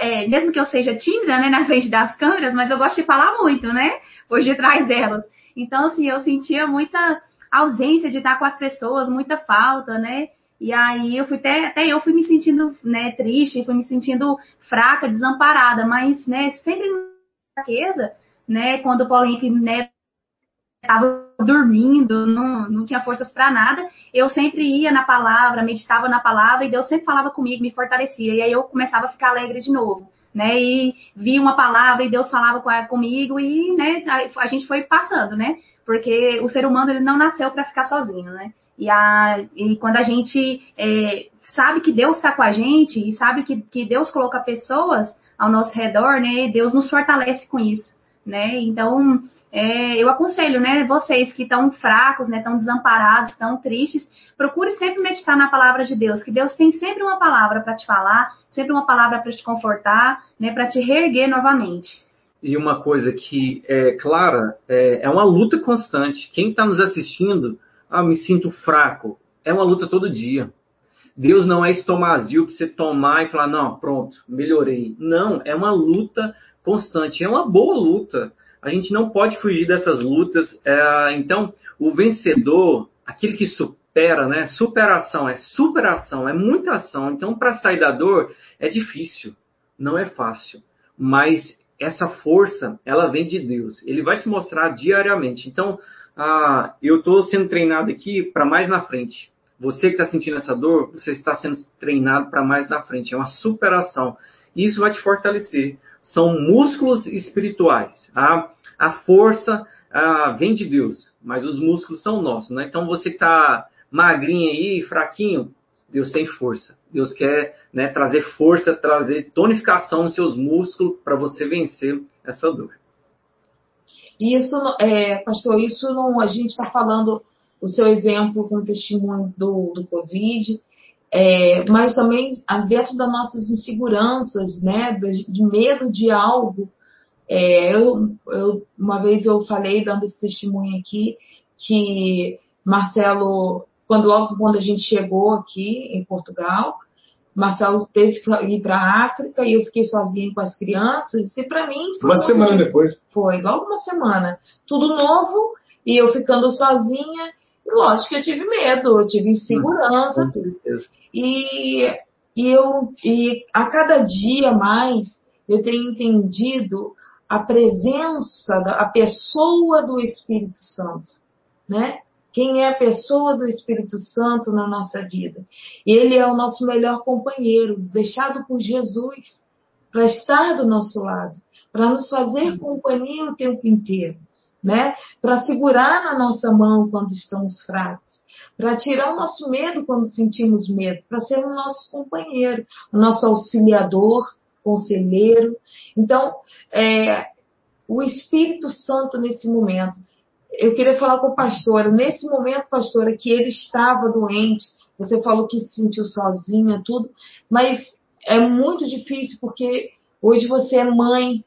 é, mesmo que eu seja tímida, né, na frente das câmeras, mas eu gosto de falar muito, né, por detrás delas. Então, assim, eu sentia muita ausência de estar com as pessoas, muita falta, né, e aí eu fui até, até eu fui me sentindo, né, triste, fui me sentindo fraca, desamparada, mas, né, sempre fraqueza, né, quando o Paulo Henrique, né, estava dormindo, não, não tinha forças para nada, eu sempre ia na palavra, meditava na palavra e Deus sempre falava comigo, me fortalecia. E aí eu começava a ficar alegre de novo, né? E vi uma palavra e Deus falava comigo e, né, a, gente foi passando, né? Porque o ser humano ele não nasceu para ficar sozinho, né? E, a, e quando a gente é, sabe que Deus está com a gente e sabe que, que Deus coloca pessoas ao nosso redor, né? Deus nos fortalece com isso, né? Então, é, eu aconselho, né, vocês que estão fracos, né, estão desamparados, estão tristes, procure sempre meditar na palavra de Deus, que Deus tem sempre uma palavra para te falar, sempre uma palavra para te confortar, né, para te reerguer novamente. E uma coisa que é clara, é, é uma luta constante. Quem está nos assistindo, ah, me sinto fraco, é uma luta todo dia. Deus não é estomazio para você tomar e falar, não, pronto, melhorei. Não, é uma luta constante, é uma boa luta a gente não pode fugir dessas lutas. É, então, o vencedor, aquele que supera, né? Superação, é superação, é muita ação. Então, para sair da dor, é difícil, não é fácil. Mas essa força, ela vem de Deus. Ele vai te mostrar diariamente. Então, ah, eu estou sendo treinado aqui para mais na frente. Você que está sentindo essa dor, você está sendo treinado para mais na frente. É uma superação. Isso vai te fortalecer são músculos espirituais. A, a força a, vem de Deus, mas os músculos são nossos. Né? Então você está magrinho aí, fraquinho, Deus tem força. Deus quer né, trazer força, trazer tonificação nos seus músculos para você vencer essa dor. Isso, é, pastor, isso não, a gente está falando o seu exemplo com o testemunho do, do Covid, é, mas também dentro das nossas inseguranças, né, de, de medo de algo. É, eu, eu, uma vez eu falei, dando esse testemunho aqui, que Marcelo, quando logo quando a gente chegou aqui em Portugal, Marcelo teve que ir para a África e eu fiquei sozinha com as crianças. E para mim. Uma semana de... depois. Foi, logo uma semana. Tudo novo e eu ficando sozinha. Lógico que eu tive medo, eu tive insegurança, tudo. E, e, eu, e a cada dia mais eu tenho entendido a presença, da, a pessoa do Espírito Santo, né? Quem é a pessoa do Espírito Santo na nossa vida? Ele é o nosso melhor companheiro, deixado por Jesus para estar do nosso lado, para nos fazer companhia o tempo inteiro né? Para segurar na nossa mão quando estamos fracos, para tirar o nosso medo quando sentimos medo, para ser o nosso companheiro, o nosso auxiliador, conselheiro. Então, é, o Espírito Santo nesse momento. Eu queria falar com a pastora, nesse momento, pastora, que ele estava doente, você falou que se sentiu sozinha, tudo, mas é muito difícil porque hoje você é mãe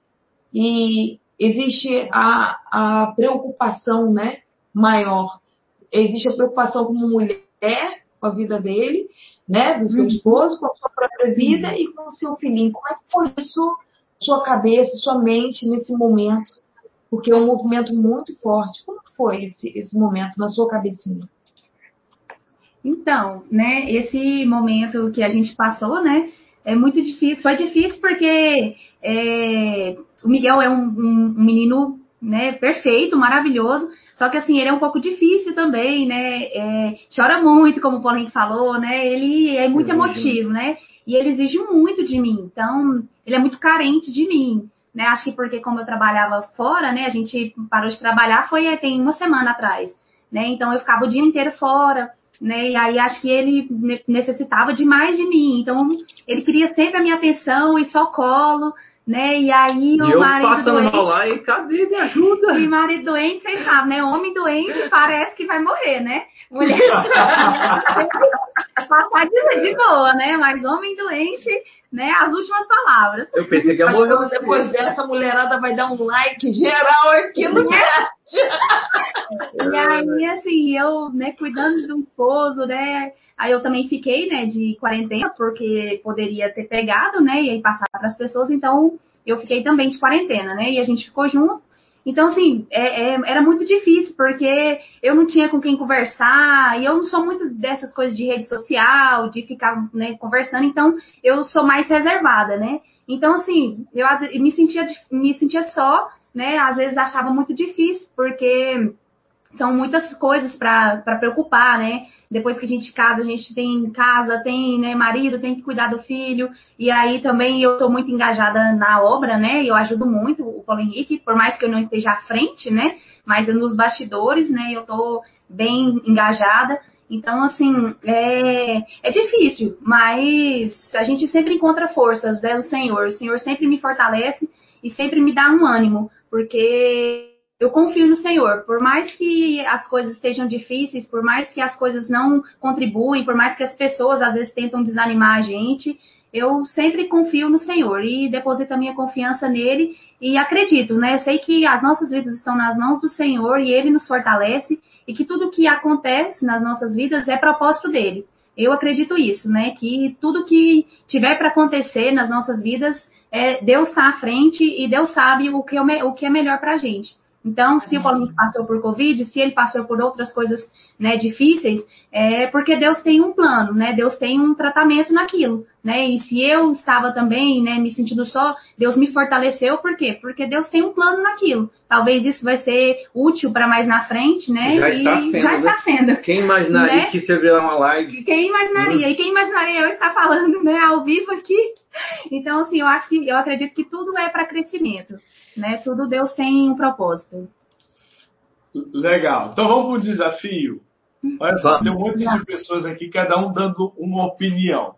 e existe a, a preocupação né, maior. Existe a preocupação como mulher com a vida dele, né, do seu uhum. esposo, com a sua própria vida e com o seu filhinho. Como é que foi isso, sua cabeça, sua mente nesse momento? Porque é um movimento muito forte. Como foi esse, esse momento na sua cabecinha? Então, né, esse momento que a gente passou, né, é muito difícil. Foi difícil porque é, o Miguel é um, um, um, menino né, perfeito, maravilhoso, só que assim, ele é um pouco difícil também, né? É, chora muito, como o Paulinho falou, né? Ele é muito emotivo, né? E ele exige muito de mim. Então, ele é muito carente de mim. Né? Acho que porque como eu trabalhava fora, né? A gente parou de trabalhar foi tem uma semana atrás. Né? Então eu ficava o dia inteiro fora, né? E aí acho que ele necessitava demais de mim. Então ele queria sempre a minha atenção e só colo, né? E aí e o eu marido passando doente. lá e cadê? Me ajuda! E marido doente, vocês sabem, né? Homem doente parece que vai morrer, né? Mulher <laughs> passar de, de boa, né? Mas homem doente, né? As últimas palavras. Eu pensei que ia morrer. depois dessa, a mulherada vai dar um like geral aqui no chat. <laughs> E aí, assim, eu, né, cuidando do esposo, né? Aí eu também fiquei, né, de quarentena, porque poderia ter pegado, né? E aí passar para as pessoas, então eu fiquei também de quarentena, né? E a gente ficou junto. Então, assim, é, é, era muito difícil, porque eu não tinha com quem conversar, e eu não sou muito dessas coisas de rede social, de ficar né, conversando, então eu sou mais reservada, né? Então, assim, eu me sentia, me sentia só, né? Às vezes achava muito difícil, porque são muitas coisas para preocupar, né? Depois que a gente casa, a gente tem casa, tem né, marido, tem que cuidar do filho. E aí também eu estou muito engajada na obra, né? Eu ajudo muito o Paulo Henrique, por mais que eu não esteja à frente, né? Mas nos bastidores, né? Eu estou bem engajada. Então, assim, é, é difícil, mas a gente sempre encontra forças, né? O Senhor. O Senhor sempre me fortalece e sempre me dá um ânimo, porque eu confio no Senhor. Por mais que as coisas estejam difíceis, por mais que as coisas não contribuem, por mais que as pessoas às vezes tentam desanimar a gente, eu sempre confio no Senhor e deposito a minha confiança nele e acredito, né? Eu sei que as nossas vidas estão nas mãos do Senhor e ele nos fortalece e que tudo que acontece nas nossas vidas é propósito dele. Eu acredito isso, né? Que tudo que tiver para acontecer nas nossas vidas, é, Deus está à frente e Deus sabe o que é, o que é melhor para a gente. Então, se o Paulinho passou por Covid, se ele passou por outras coisas né, difíceis, é porque Deus tem um plano, né? Deus tem um tratamento naquilo, né? E se eu estava também, né, me sentindo só, Deus me fortaleceu, por quê? Porque Deus tem um plano naquilo. Talvez isso vai ser útil para mais na frente, né? Já e está sendo. já está sendo. Quem imaginaria Né? que isso ia virar uma live? Quem imaginaria? E quem imaginaria eu estar falando, né, ao vivo aqui? Então, assim, eu acho que eu acredito que tudo é para crescimento, né? Tudo Deus tem um propósito. Legal. Então vamos para o desafio. Olha só, tem um monte de pessoas aqui, cada um dando uma opinião.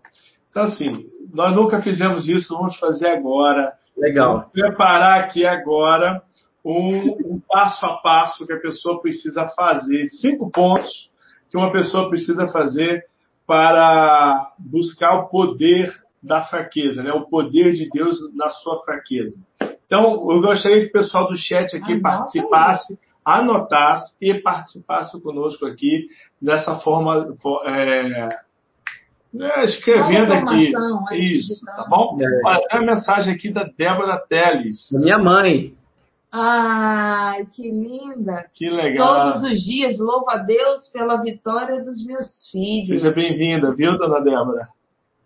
Então, assim, nós nunca fizemos isso, vamos fazer agora. Legal. Vamos preparar aqui agora um, um passo a passo que a pessoa precisa fazer, cinco pontos que uma pessoa precisa fazer para buscar o poder da fraqueza, né? o poder de Deus na sua fraqueza. Então, eu gostaria que o pessoal do chat aqui Anota participasse, anotasse e participasse conosco aqui dessa forma, fo- é, é, escrevendo aqui. aí, Isso, tá bom? É. Olha, tem uma mensagem aqui da Débora Teles. Minha mãe. Ai, que linda. Que legal. Todos os dias louvo a Deus pela vitória dos meus filhos. Seja bem-vinda, viu, dona Débora?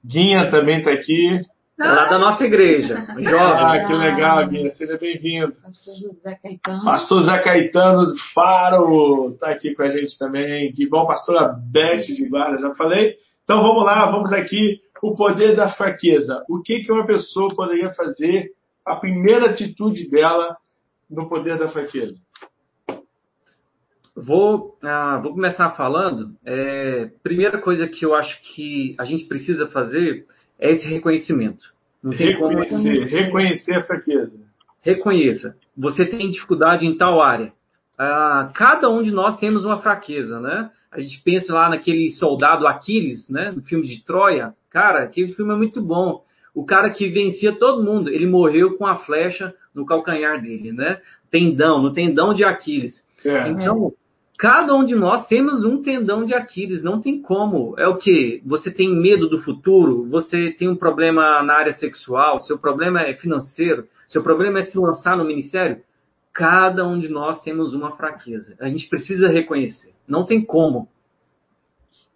Guinha também está aqui. Lá da nossa igreja. Jovem. Ah, que legal, Guinha. Seja bem-vindo. Pastor José Caetano. Pastor Zé Caetano do Faro está aqui com a gente também. Que bom, pastora Beth de Guarda, já falei. Então vamos lá, vamos aqui. O poder da fraqueza. O que, que uma pessoa poderia fazer? A primeira atitude dela no poder da fraqueza. Vou, ah, vou começar falando. É, primeira coisa que eu acho que a gente precisa fazer é esse reconhecimento. Não tem como Reconhecer, reconhecer a fraqueza. reconheça. Você tem dificuldade em tal área. Ah, cada um de nós temos uma fraqueza, né? A gente pensa lá naquele soldado Aquiles, né? No filme de Troia. Cara, aquele filme é muito bom. O cara que vencia todo mundo, ele morreu com a flecha no calcanhar dele, né? Tendão, no tendão de Aquiles. É. Então, cada um de nós temos um tendão de Aquiles, não tem como. É o que? Você tem medo do futuro, você tem um problema na área sexual, seu problema é financeiro, seu problema é se lançar no ministério. Cada um de nós temos uma fraqueza. A gente precisa reconhecer. Não tem como.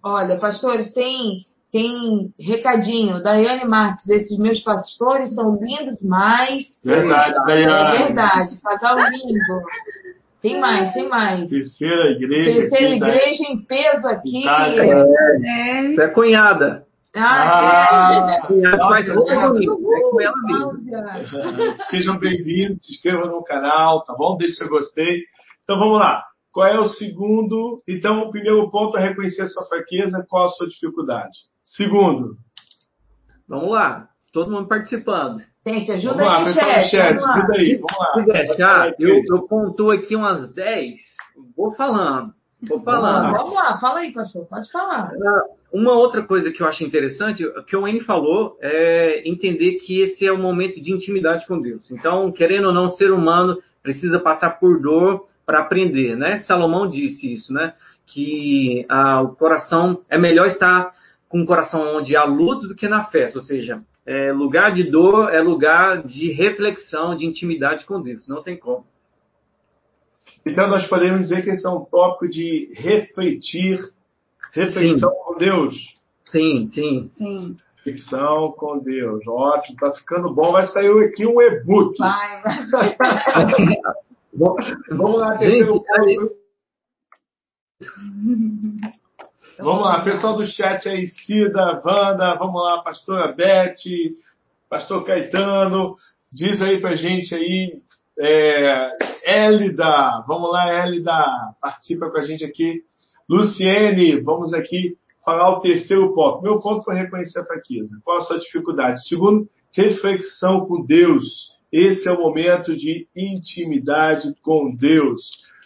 Olha, pastores, tem, tem recadinho. Daiane Marques, esses meus pastores são lindos demais. Verdade, É Daiane. verdade, casal lindo. Tem mais, tem mais. Terceira igreja. Terceira igreja em peso aqui. Itália. É, Isso é cunhada. Ah, Ah. É com é. Sejam bem-vindos, se inscrevam no canal, tá bom? Deixe seu gostei. Então vamos lá. Qual é o segundo? Então, o primeiro ponto é reconhecer a sua fraqueza, qual a sua dificuldade. Segundo, Vamos lá. Todo mundo participando. Gente, ajuda Vamos lá, aí, chat. chat, vamos lá. ajuda aí, vamos lá. Se deixar, eu, eu pontuo aqui umas 10, vou falando, vou falando. Vamos lá, fala aí, pastor. Pode falar. Uma outra coisa que eu acho interessante, que o Wayne falou, é entender que esse é o momento de intimidade com Deus. Então, querendo ou não, o ser humano precisa passar por dor para aprender, né? Salomão disse isso, né? Que ah, o coração é melhor estar com o coração onde há luto do que na festa, ou seja, é, lugar de dor é lugar de reflexão, de intimidade com Deus. Não tem como. Então nós podemos dizer que esse é um tópico de refletir, reflexão com Deus. Sim, sim. Sim. Reflexão com Deus. Ótimo, tá ficando bom. Vai sair aqui um e-book. Vai, vai. <laughs> Vamos lá, Gente, terceiro ponto. <laughs> Vamos lá, pessoal do chat aí, Cida, Wanda, vamos lá, pastora Beth, pastor Caetano, diz aí pra gente aí, é, Élida, vamos lá, Élida, participa com a gente aqui. Luciene, vamos aqui falar o terceiro ponto. Meu ponto foi reconhecer a fraqueza. Qual a sua dificuldade? Segundo, reflexão com Deus. Esse é o momento de intimidade com Deus.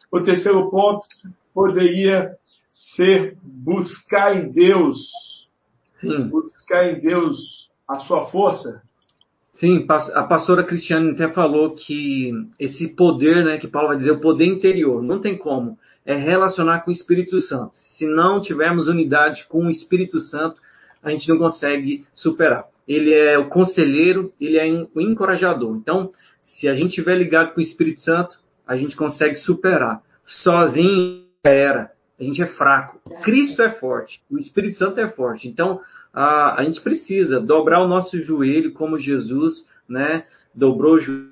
O terceiro ponto poderia ser buscar em Deus, Sim. buscar em Deus a sua força. Sim, a pastora Cristiane até falou que esse poder, né, que Paulo vai dizer, o poder interior, não tem como, é relacionar com o Espírito Santo. Se não tivermos unidade com o Espírito Santo, a gente não consegue superar. Ele é o conselheiro, ele é o encorajador. Então, se a gente estiver ligado com o Espírito Santo, a gente consegue superar. Sozinho era. A gente é fraco. Cristo é forte. O Espírito Santo é forte. Então, a, a gente precisa dobrar o nosso joelho como Jesus, né? Dobrou o joelho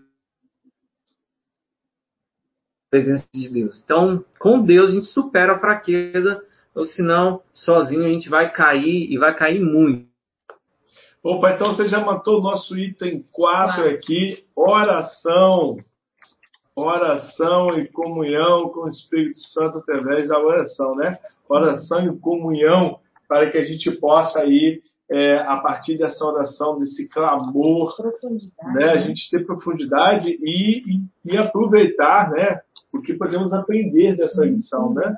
presença de Deus. Então, com Deus a gente supera a fraqueza, ou senão, sozinho a gente vai cair e vai cair muito. Opa, então você já matou o nosso item 4 Quatro. aqui, oração. Oração e comunhão com o Espírito Santo através da oração, né? Oração e comunhão para que a gente possa aí, é, a partir dessa oração, desse clamor, Profundidade. né, a gente ter profundidade e, e, e aproveitar, né, o que podemos aprender dessa lição, né?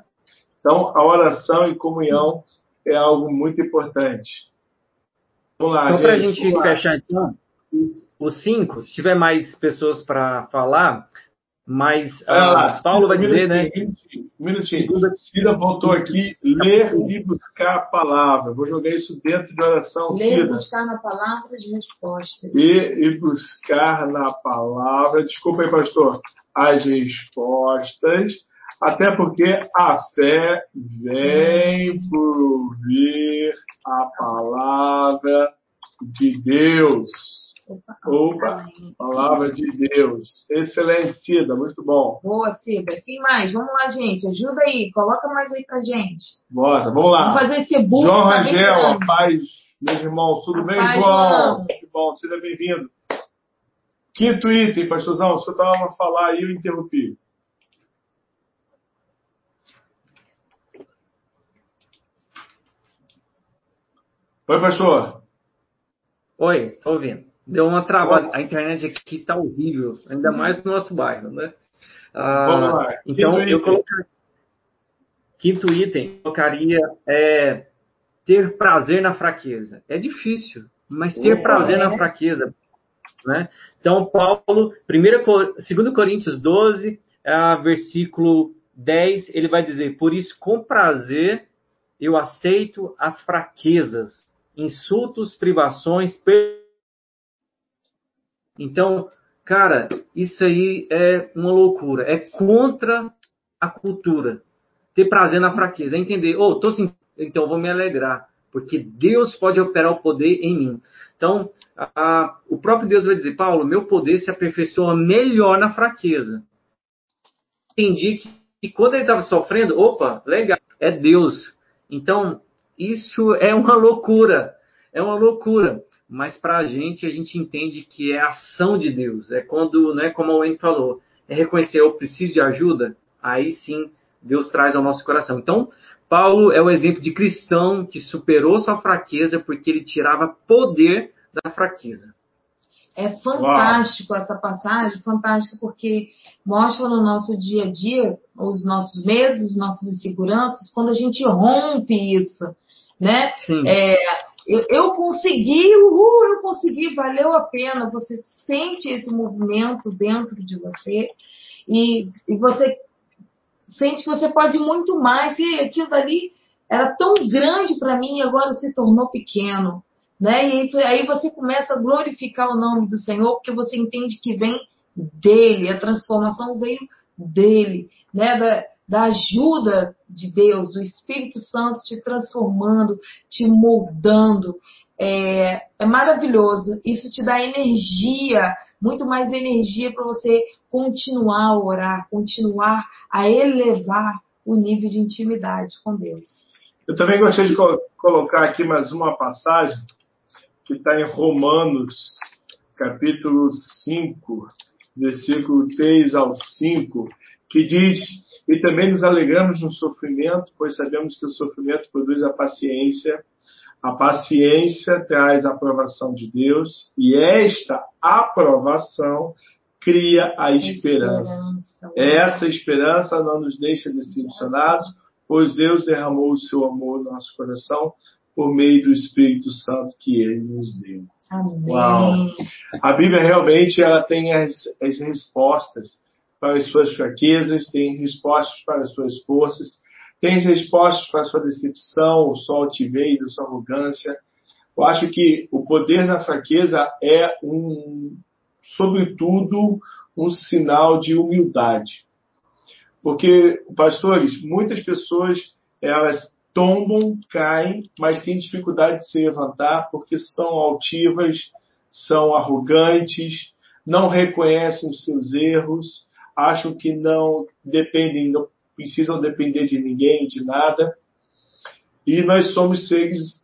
Então, a oração e comunhão é algo muito importante. Vamos lá, Então, para a gente fechar, então, os cinco, se tiver mais pessoas para falar, mas ah, Ah, Paulo vai um dizer, né? minutinho, Um minutinho. Cida voltou aqui, ler e buscar a palavra. Vou jogar isso dentro de oração, Ler e Cida. buscar na palavra de respostas. E, e buscar na palavra, desculpa aí, pastor, as respostas, até porque a fé vem por ouvir a palavra de Deus. Opa. Palavra de Deus. Excelente, Cida, muito bom. Boa, Cida. Quem mais? Vamos lá, gente. Ajuda aí. Coloca mais aí pra gente. Bora, vamos lá. Vamos fazer esse book. João tá Rangel, a paz, meus irmãos, tudo A bem, paz, João? João. Que bom, seja bem-vindo. Quinto item, pastorzão, o senhor estava a falar e eu interrompi. Oi, pastor. Oi, tô ouvindo. Deu uma travada. A internet aqui tá horrível, ainda mais no nosso bairro, né? Ah, Vamos lá. Então, eu colocaria. Quinto item, eu colocaria é, ter prazer na fraqueza. É difícil, mas ter Opa, prazer é. na fraqueza. Né? Então, Paulo, 2 Coríntios 12, ah, versículo 10, ele vai dizer: Por isso, com prazer, eu aceito as fraquezas, insultos, privações, per... Então, cara, isso aí é uma loucura. É contra a cultura. Ter prazer na fraqueza. É entender, oh, tô sentindo, então vou me alegrar. Porque Deus pode operar o poder em mim. Então, a- a- o próprio Deus vai dizer, Paulo, meu poder se aperfeiçoa melhor na fraqueza. Entendi que quando ele estava sofrendo, opa, legal, é Deus. Então, isso é uma loucura. É uma loucura. Mas para a gente, a gente entende que é a ação de Deus. É quando, né, como a Wayne falou, é reconhecer, eu preciso de ajuda, aí sim Deus traz ao nosso coração. Então, Paulo é o exemplo de cristão que superou sua fraqueza porque ele tirava poder da fraqueza. É fantástico Uau. essa passagem, fantástico porque mostra no nosso dia a dia os nossos medos, os nossos inseguranças, quando a gente rompe isso, né? É, eu, eu, consegui, uhul, eu consegui, valeu a pena. Você sente esse movimento dentro de você e, e você sente que você pode muito mais. E aquilo dali era tão grande para mim e agora se tornou pequeno. Né? E aí, você começa a glorificar o nome do Senhor, porque você entende que vem dele, a transformação veio dele, né? Da, da ajuda de Deus, do Espírito Santo te transformando, te moldando. É, é maravilhoso. Isso te dá energia, muito mais energia para você continuar a orar, continuar a elevar o nível de intimidade com Deus. Eu também gostaria de colocar aqui mais uma passagem que está em Romanos, capítulo 5, versículo 3 ao 5, que diz: E também nos alegramos no sofrimento, pois sabemos que o sofrimento produz a paciência. A paciência traz a aprovação de Deus, e esta aprovação cria a esperança. esperança. Essa esperança não nos deixa decepcionados, pois Deus derramou o seu amor no nosso coração por meio do Espírito Santo que Ele nos deu. Amém. Uau. A Bíblia realmente ela tem as, as respostas para as suas fraquezas, tem respostas para as suas forças, tem respostas para a sua decepção, a sua altivez, a sua arrogância. Eu acho que o poder na fraqueza é um, sobretudo, um sinal de humildade. Porque, pastores, muitas pessoas elas tombam, caem, mas têm dificuldade de se levantar porque são altivas, são arrogantes, não reconhecem os seus erros, acham que não dependem, não precisam depender de ninguém, de nada. E nós somos seres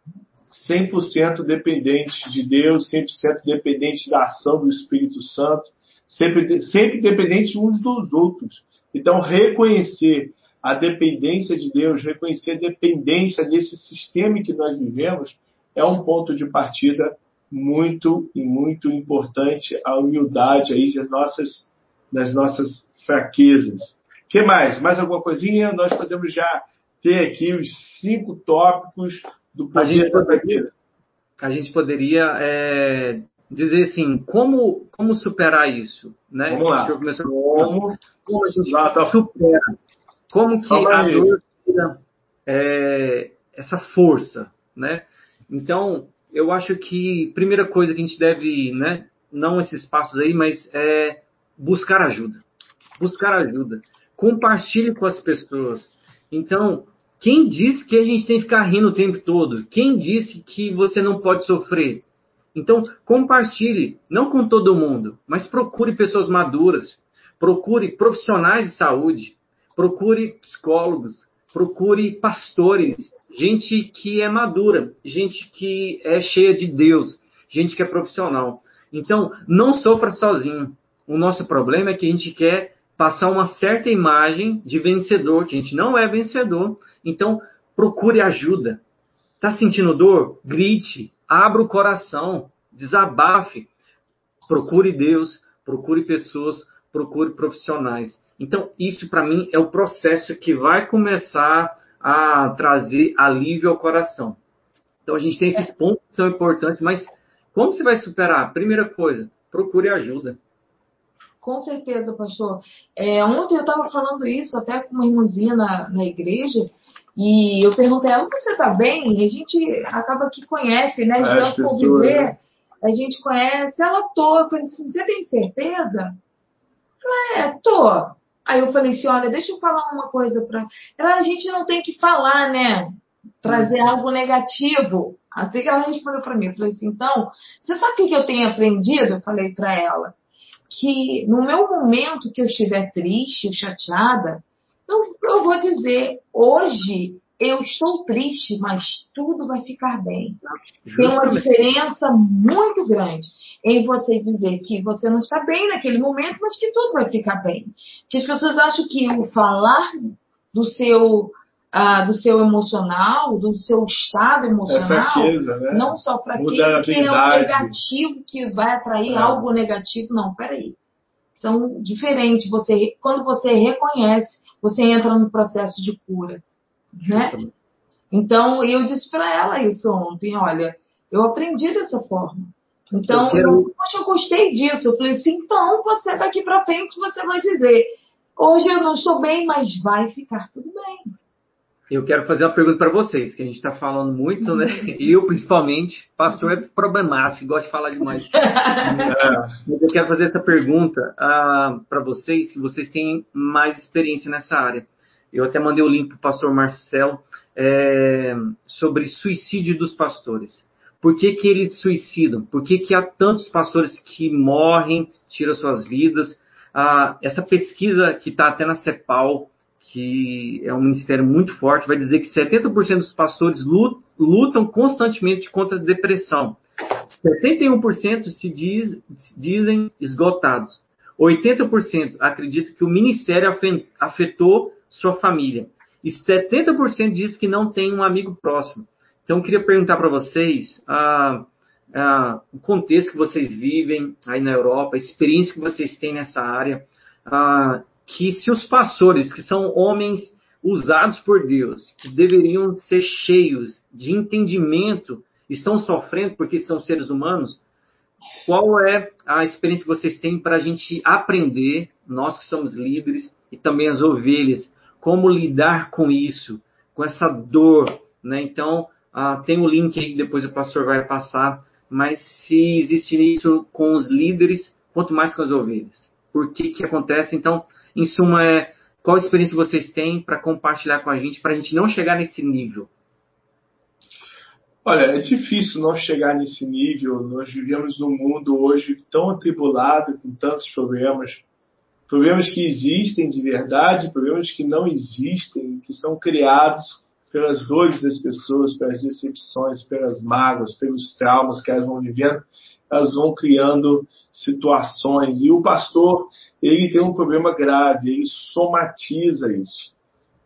100% dependentes de Deus, 100% dependentes da ação do Espírito Santo, sempre, sempre dependentes uns dos outros. Então, reconhecer a dependência de Deus, reconhecer a dependência desse sistema que nós vivemos, é um ponto de partida muito e muito importante, a humildade aí das nossas, das nossas fraquezas. que mais? Mais alguma coisinha? Nós podemos já ter aqui os cinco tópicos do poder da fraqueza. A gente poderia é, dizer assim, como, como superar isso? Né? Vamos lá. Como, como a gente tá. supera como que a dor tira é, essa força, né? Então, eu acho que primeira coisa que a gente deve, né, não esses passos aí, mas é buscar ajuda. Buscar ajuda. Compartilhe com as pessoas. Então, quem disse que a gente tem que ficar rindo o tempo todo? Quem disse que você não pode sofrer? Então, compartilhe, não com todo mundo, mas procure pessoas maduras, procure profissionais de saúde, procure psicólogos, procure pastores, gente que é madura, gente que é cheia de Deus, gente que é profissional. Então, não sofra sozinho. O nosso problema é que a gente quer passar uma certa imagem de vencedor, que a gente não é vencedor. Então, procure ajuda. Está sentindo dor? Grite, abra o coração, desabafe. Procure Deus, procure pessoas, procure profissionais. Então, isso para mim é o processo que vai começar a trazer alívio ao coração. Então, a gente tem esses pontos que são importantes, mas como você vai superar? Primeira coisa, procure ajuda. Com certeza, pastor. É, ontem eu estava falando isso até com uma irmãzinha na, na igreja, e eu perguntei a ela, você está bem? E a gente acaba que conhece, né? De tanto conviver, né? a gente conhece. Ela tô. Eu falei assim, você tem certeza? Ela, é, tô. Aí eu falei assim, olha, deixa eu falar uma coisa para ela. A gente não tem que falar, né? Trazer algo negativo. Assim que ela respondeu para mim. Eu falei assim, então, você sabe o que eu tenho aprendido? Eu falei para ela. Que no meu momento que eu estiver triste, chateada, eu, eu vou dizer, hoje eu estou triste, mas tudo vai ficar bem. Tem uma diferença muito grande em você dizer que você não está bem naquele momento, mas que tudo vai ficar bem. Que as pessoas acham que o falar do seu ah, do seu emocional, do seu estado emocional, é fraqueza, né? não só fraqueza, que é um negativo que vai atrair é. algo negativo. Não, peraí. São diferentes. Você, quando você reconhece, você entra no processo de cura. Né? Então, eu disse para ela isso ontem, olha, eu aprendi dessa forma. Então, eu, quero... eu, poxa, eu gostei disso. Eu falei assim, então, você daqui para frente, você vai dizer, hoje eu não estou bem, mas vai ficar tudo bem. Eu quero fazer uma pergunta para vocês, que a gente está falando muito, né? Eu, principalmente, pastor é problemático, gosta de falar demais. <laughs> Mas eu quero fazer essa pergunta uh, ah, para vocês, que vocês têm mais experiência nessa área. Eu até mandei o link para o pastor Marcel é, sobre suicídio dos pastores. Por que, que eles suicidam? Por que, que há tantos pastores que morrem, tiram suas vidas? Uh, essa pesquisa que está até na CEPAL, que é um ministério muito forte, vai dizer que 70% dos pastores lutam constantemente contra a depressão. 71% se diz, dizem esgotados. 80% acreditam que o ministério afetou sua família. E 70% diz que não tem um amigo próximo. Então, eu queria perguntar para vocês ah, ah, o contexto que vocês vivem aí na Europa, a experiência que vocês têm nessa área. Ah, que se os pastores, que são homens usados por Deus, que deveriam ser cheios de entendimento, estão sofrendo porque são seres humanos, qual é a experiência que vocês têm para a gente aprender, nós que somos líderes e também as ovelhas, como lidar com isso, com essa dor, né? Então, ah, tem um link aí que depois o pastor vai passar, mas se existe isso com os líderes, quanto mais com as ovelhas. Por que que acontece? Então, em suma, é, qual experiência vocês têm para compartilhar com a gente, para a gente não chegar nesse nível? Olha, é difícil não chegar nesse nível. Nós vivemos num mundo hoje tão atribulado, com tantos problemas. Problemas que existem de verdade, problemas que não existem, que são criados pelas dores das pessoas, pelas decepções, pelas mágoas, pelos traumas que elas vão vivendo elas vão criando situações. E o pastor, ele tem um problema grave, ele somatiza isso.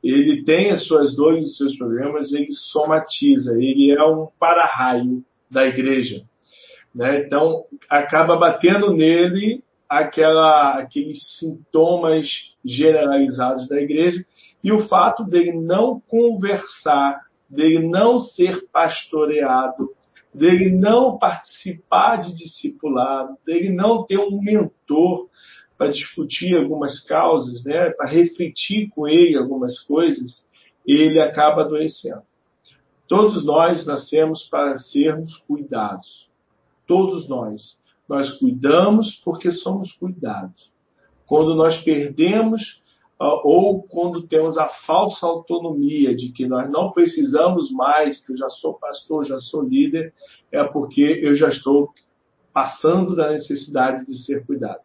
Ele tem as suas dores e seus problemas, ele somatiza, ele é um para-raio da igreja. Né? Então, acaba batendo nele aquela, aqueles sintomas generalizados da igreja e o fato dele não conversar, dele não ser pastoreado, dele não participar de discipulado, dele não ter um mentor para discutir algumas causas, né, para refletir com ele algumas coisas, ele acaba adoecendo. Todos nós nascemos para sermos cuidados. Todos nós. Nós cuidamos porque somos cuidados. Quando nós perdemos ah, ou quando temos a falsa autonomia de que nós não precisamos mais, que eu já sou pastor, já sou líder, é porque eu já estou passando da necessidade de ser cuidado.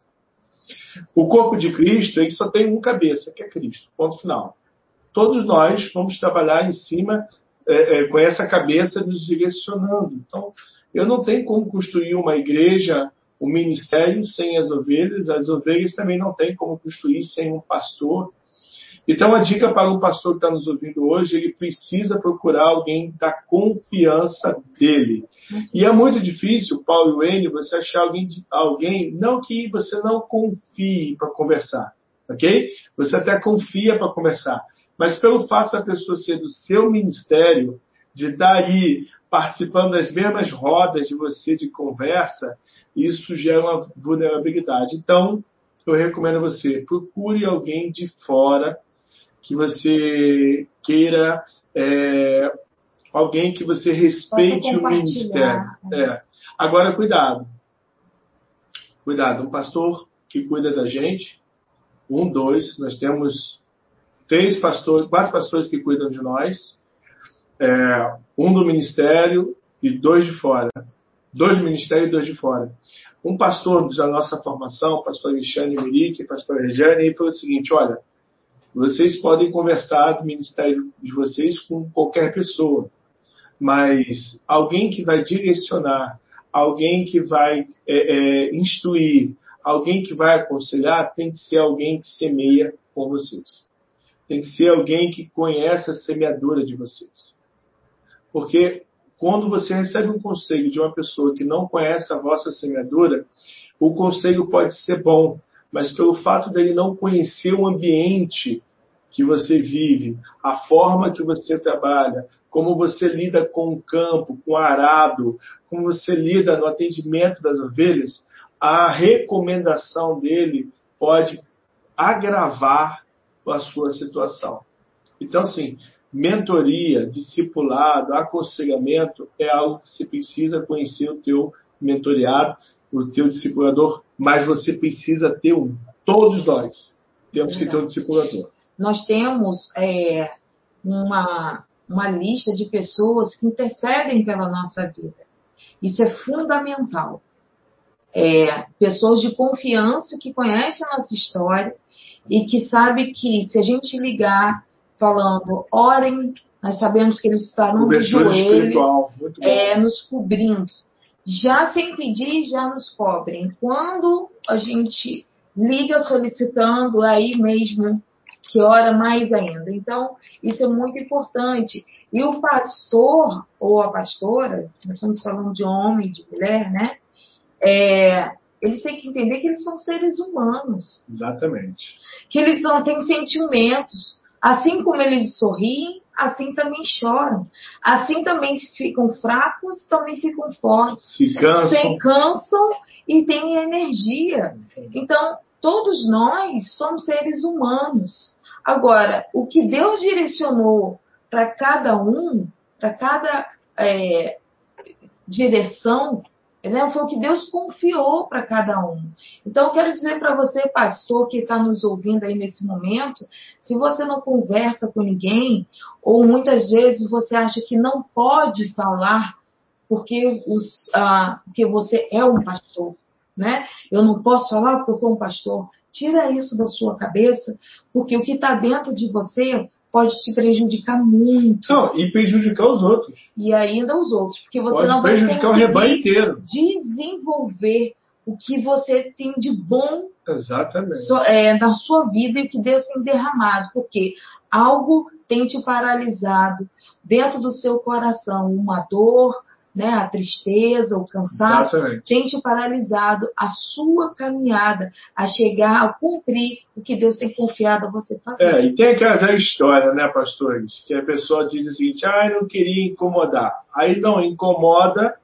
O corpo de Cristo, ele só tem um cabeça, que é Cristo. Ponto final. Todos nós vamos trabalhar em cima é, é, com essa cabeça nos direcionando. Então, eu não tenho como construir uma igreja o ministério sem as ovelhas, as ovelhas também não têm como construir sem um pastor. Então, a dica para o pastor que está nos ouvindo hoje, ele precisa procurar alguém da confiança dele. E é muito difícil, Paulo e Wayne, você achar alguém, alguém não que você não confie para conversar, ok? Você até confia para conversar, mas pelo fato da pessoa ser do seu ministério, de estar aí participando das mesmas rodas de você de conversa, isso gera uma vulnerabilidade. Então, eu recomendo a você, procure alguém de fora que você queira, é, alguém que você respeite o ministério. Né? É. Agora, cuidado. Cuidado, um pastor que cuida da gente, um, dois, nós temos três pastores, quatro pastores que cuidam de nós, é, um do ministério e dois de fora. Dois do ministério e dois de fora. Um pastor da nossa formação, pastor Alexandre Merique, pastor Regiane, ele falou o seguinte: olha, vocês podem conversar do ministério de vocês com qualquer pessoa, mas alguém que vai direcionar, alguém que vai é, é, instruir, alguém que vai aconselhar, tem que ser alguém que semeia com vocês. tem que ser alguém que conhece a semeadura de vocês. Porque quando você recebe um conselho de uma pessoa que não conhece a vossa semeadura, o conselho pode ser bom, mas pelo fato dele não conhecer o ambiente que você vive, a forma que você trabalha, como você lida com o campo, com o arado, como você lida no atendimento das ovelhas, a recomendação dele pode agravar a sua situação. Então, assim, mentoria, discipulado, aconselhamento é algo que você precisa conhecer o teu mentoriado, o teu discipulador, mas você precisa ter um. Todos nós temos que ter um discipulador. Nós temos é, uma, uma lista de pessoas que intercedem pela nossa vida. Isso é fundamental. É, pessoas de confiança que conhecem a nossa história e que sabe que se a gente ligar falando, orem, nós sabemos que eles estarão de joelhos, é, nos cobrindo. Já sem pedir, já nos cobrem. Quando a gente liga solicitando, aí mesmo que ora mais ainda. Então, isso é muito importante. E o pastor ou a pastora, nós estamos falando de homem, de mulher, né? É, eles têm que entender que eles são seres humanos. Exatamente. Que eles não têm sentimentos. Assim como eles sorriem, assim também choram. Assim também ficam fracos, também ficam fortes. Se cansam. Se cansam e têm energia. Então, todos nós somos seres humanos. Agora, o que Deus direcionou para cada um, para cada é, direção, né, foi o que Deus confiou para cada um. Então, eu quero dizer para você, pastor, que está nos ouvindo aí nesse momento, se você não conversa com ninguém, ou muitas vezes você acha que não pode falar porque, os, ah, porque você é um pastor, né? Eu não posso falar porque eu sou um pastor. Tira isso da sua cabeça, porque o que está dentro de você pode te prejudicar muito. Não, e prejudicar os outros. E ainda os outros, porque você pode não vai prejudicar o rebanho inteiro. desenvolver o que você tem de bom Exatamente. é, na sua vida e que Deus tem derramado, porque algo tem te paralisado dentro do seu coração, uma dor, né, a tristeza, o cansaço, Exatamente. tem te paralisado a sua caminhada a chegar a cumprir o que Deus tem confiado a você fazer. É, e tem aquela velha história, né, pastores? Que a pessoa diz o seguinte: ah, eu não queria incomodar. Aí não incomoda,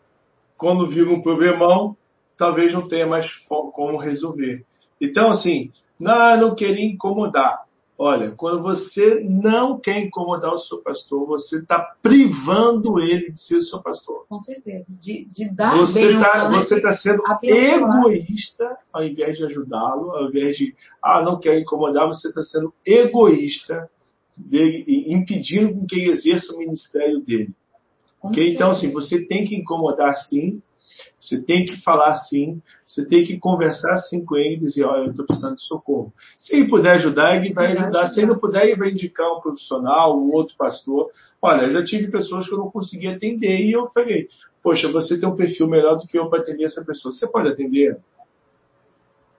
quando vira um problemão, talvez não tenha mais como resolver. Então, assim, não, eu não queria incomodar. Olha, quando você não quer incomodar o seu pastor, você está privando ele de ser seu pastor. Com certeza. De, de dar Você está né? você tá sendo Abençoar. egoísta ao invés de ajudá-lo, ao invés de, ah, não quero incomodar, você está sendo egoísta, dele, impedindo que ele exerça o ministério dele. Com Ok? Então, assim, você tem que incomodar sim, você tem que falar sim, você tem que conversar sim com ele e dizer, olha, eu estou precisando de socorro. Se ele puder ajudar, ele vai ajudar. Se ele não puder, ele vai indicar um profissional, um outro pastor. Olha, eu já tive pessoas que eu não conseguia atender e eu falei, poxa, você tem um perfil melhor do que eu para atender essa pessoa. Você pode atender?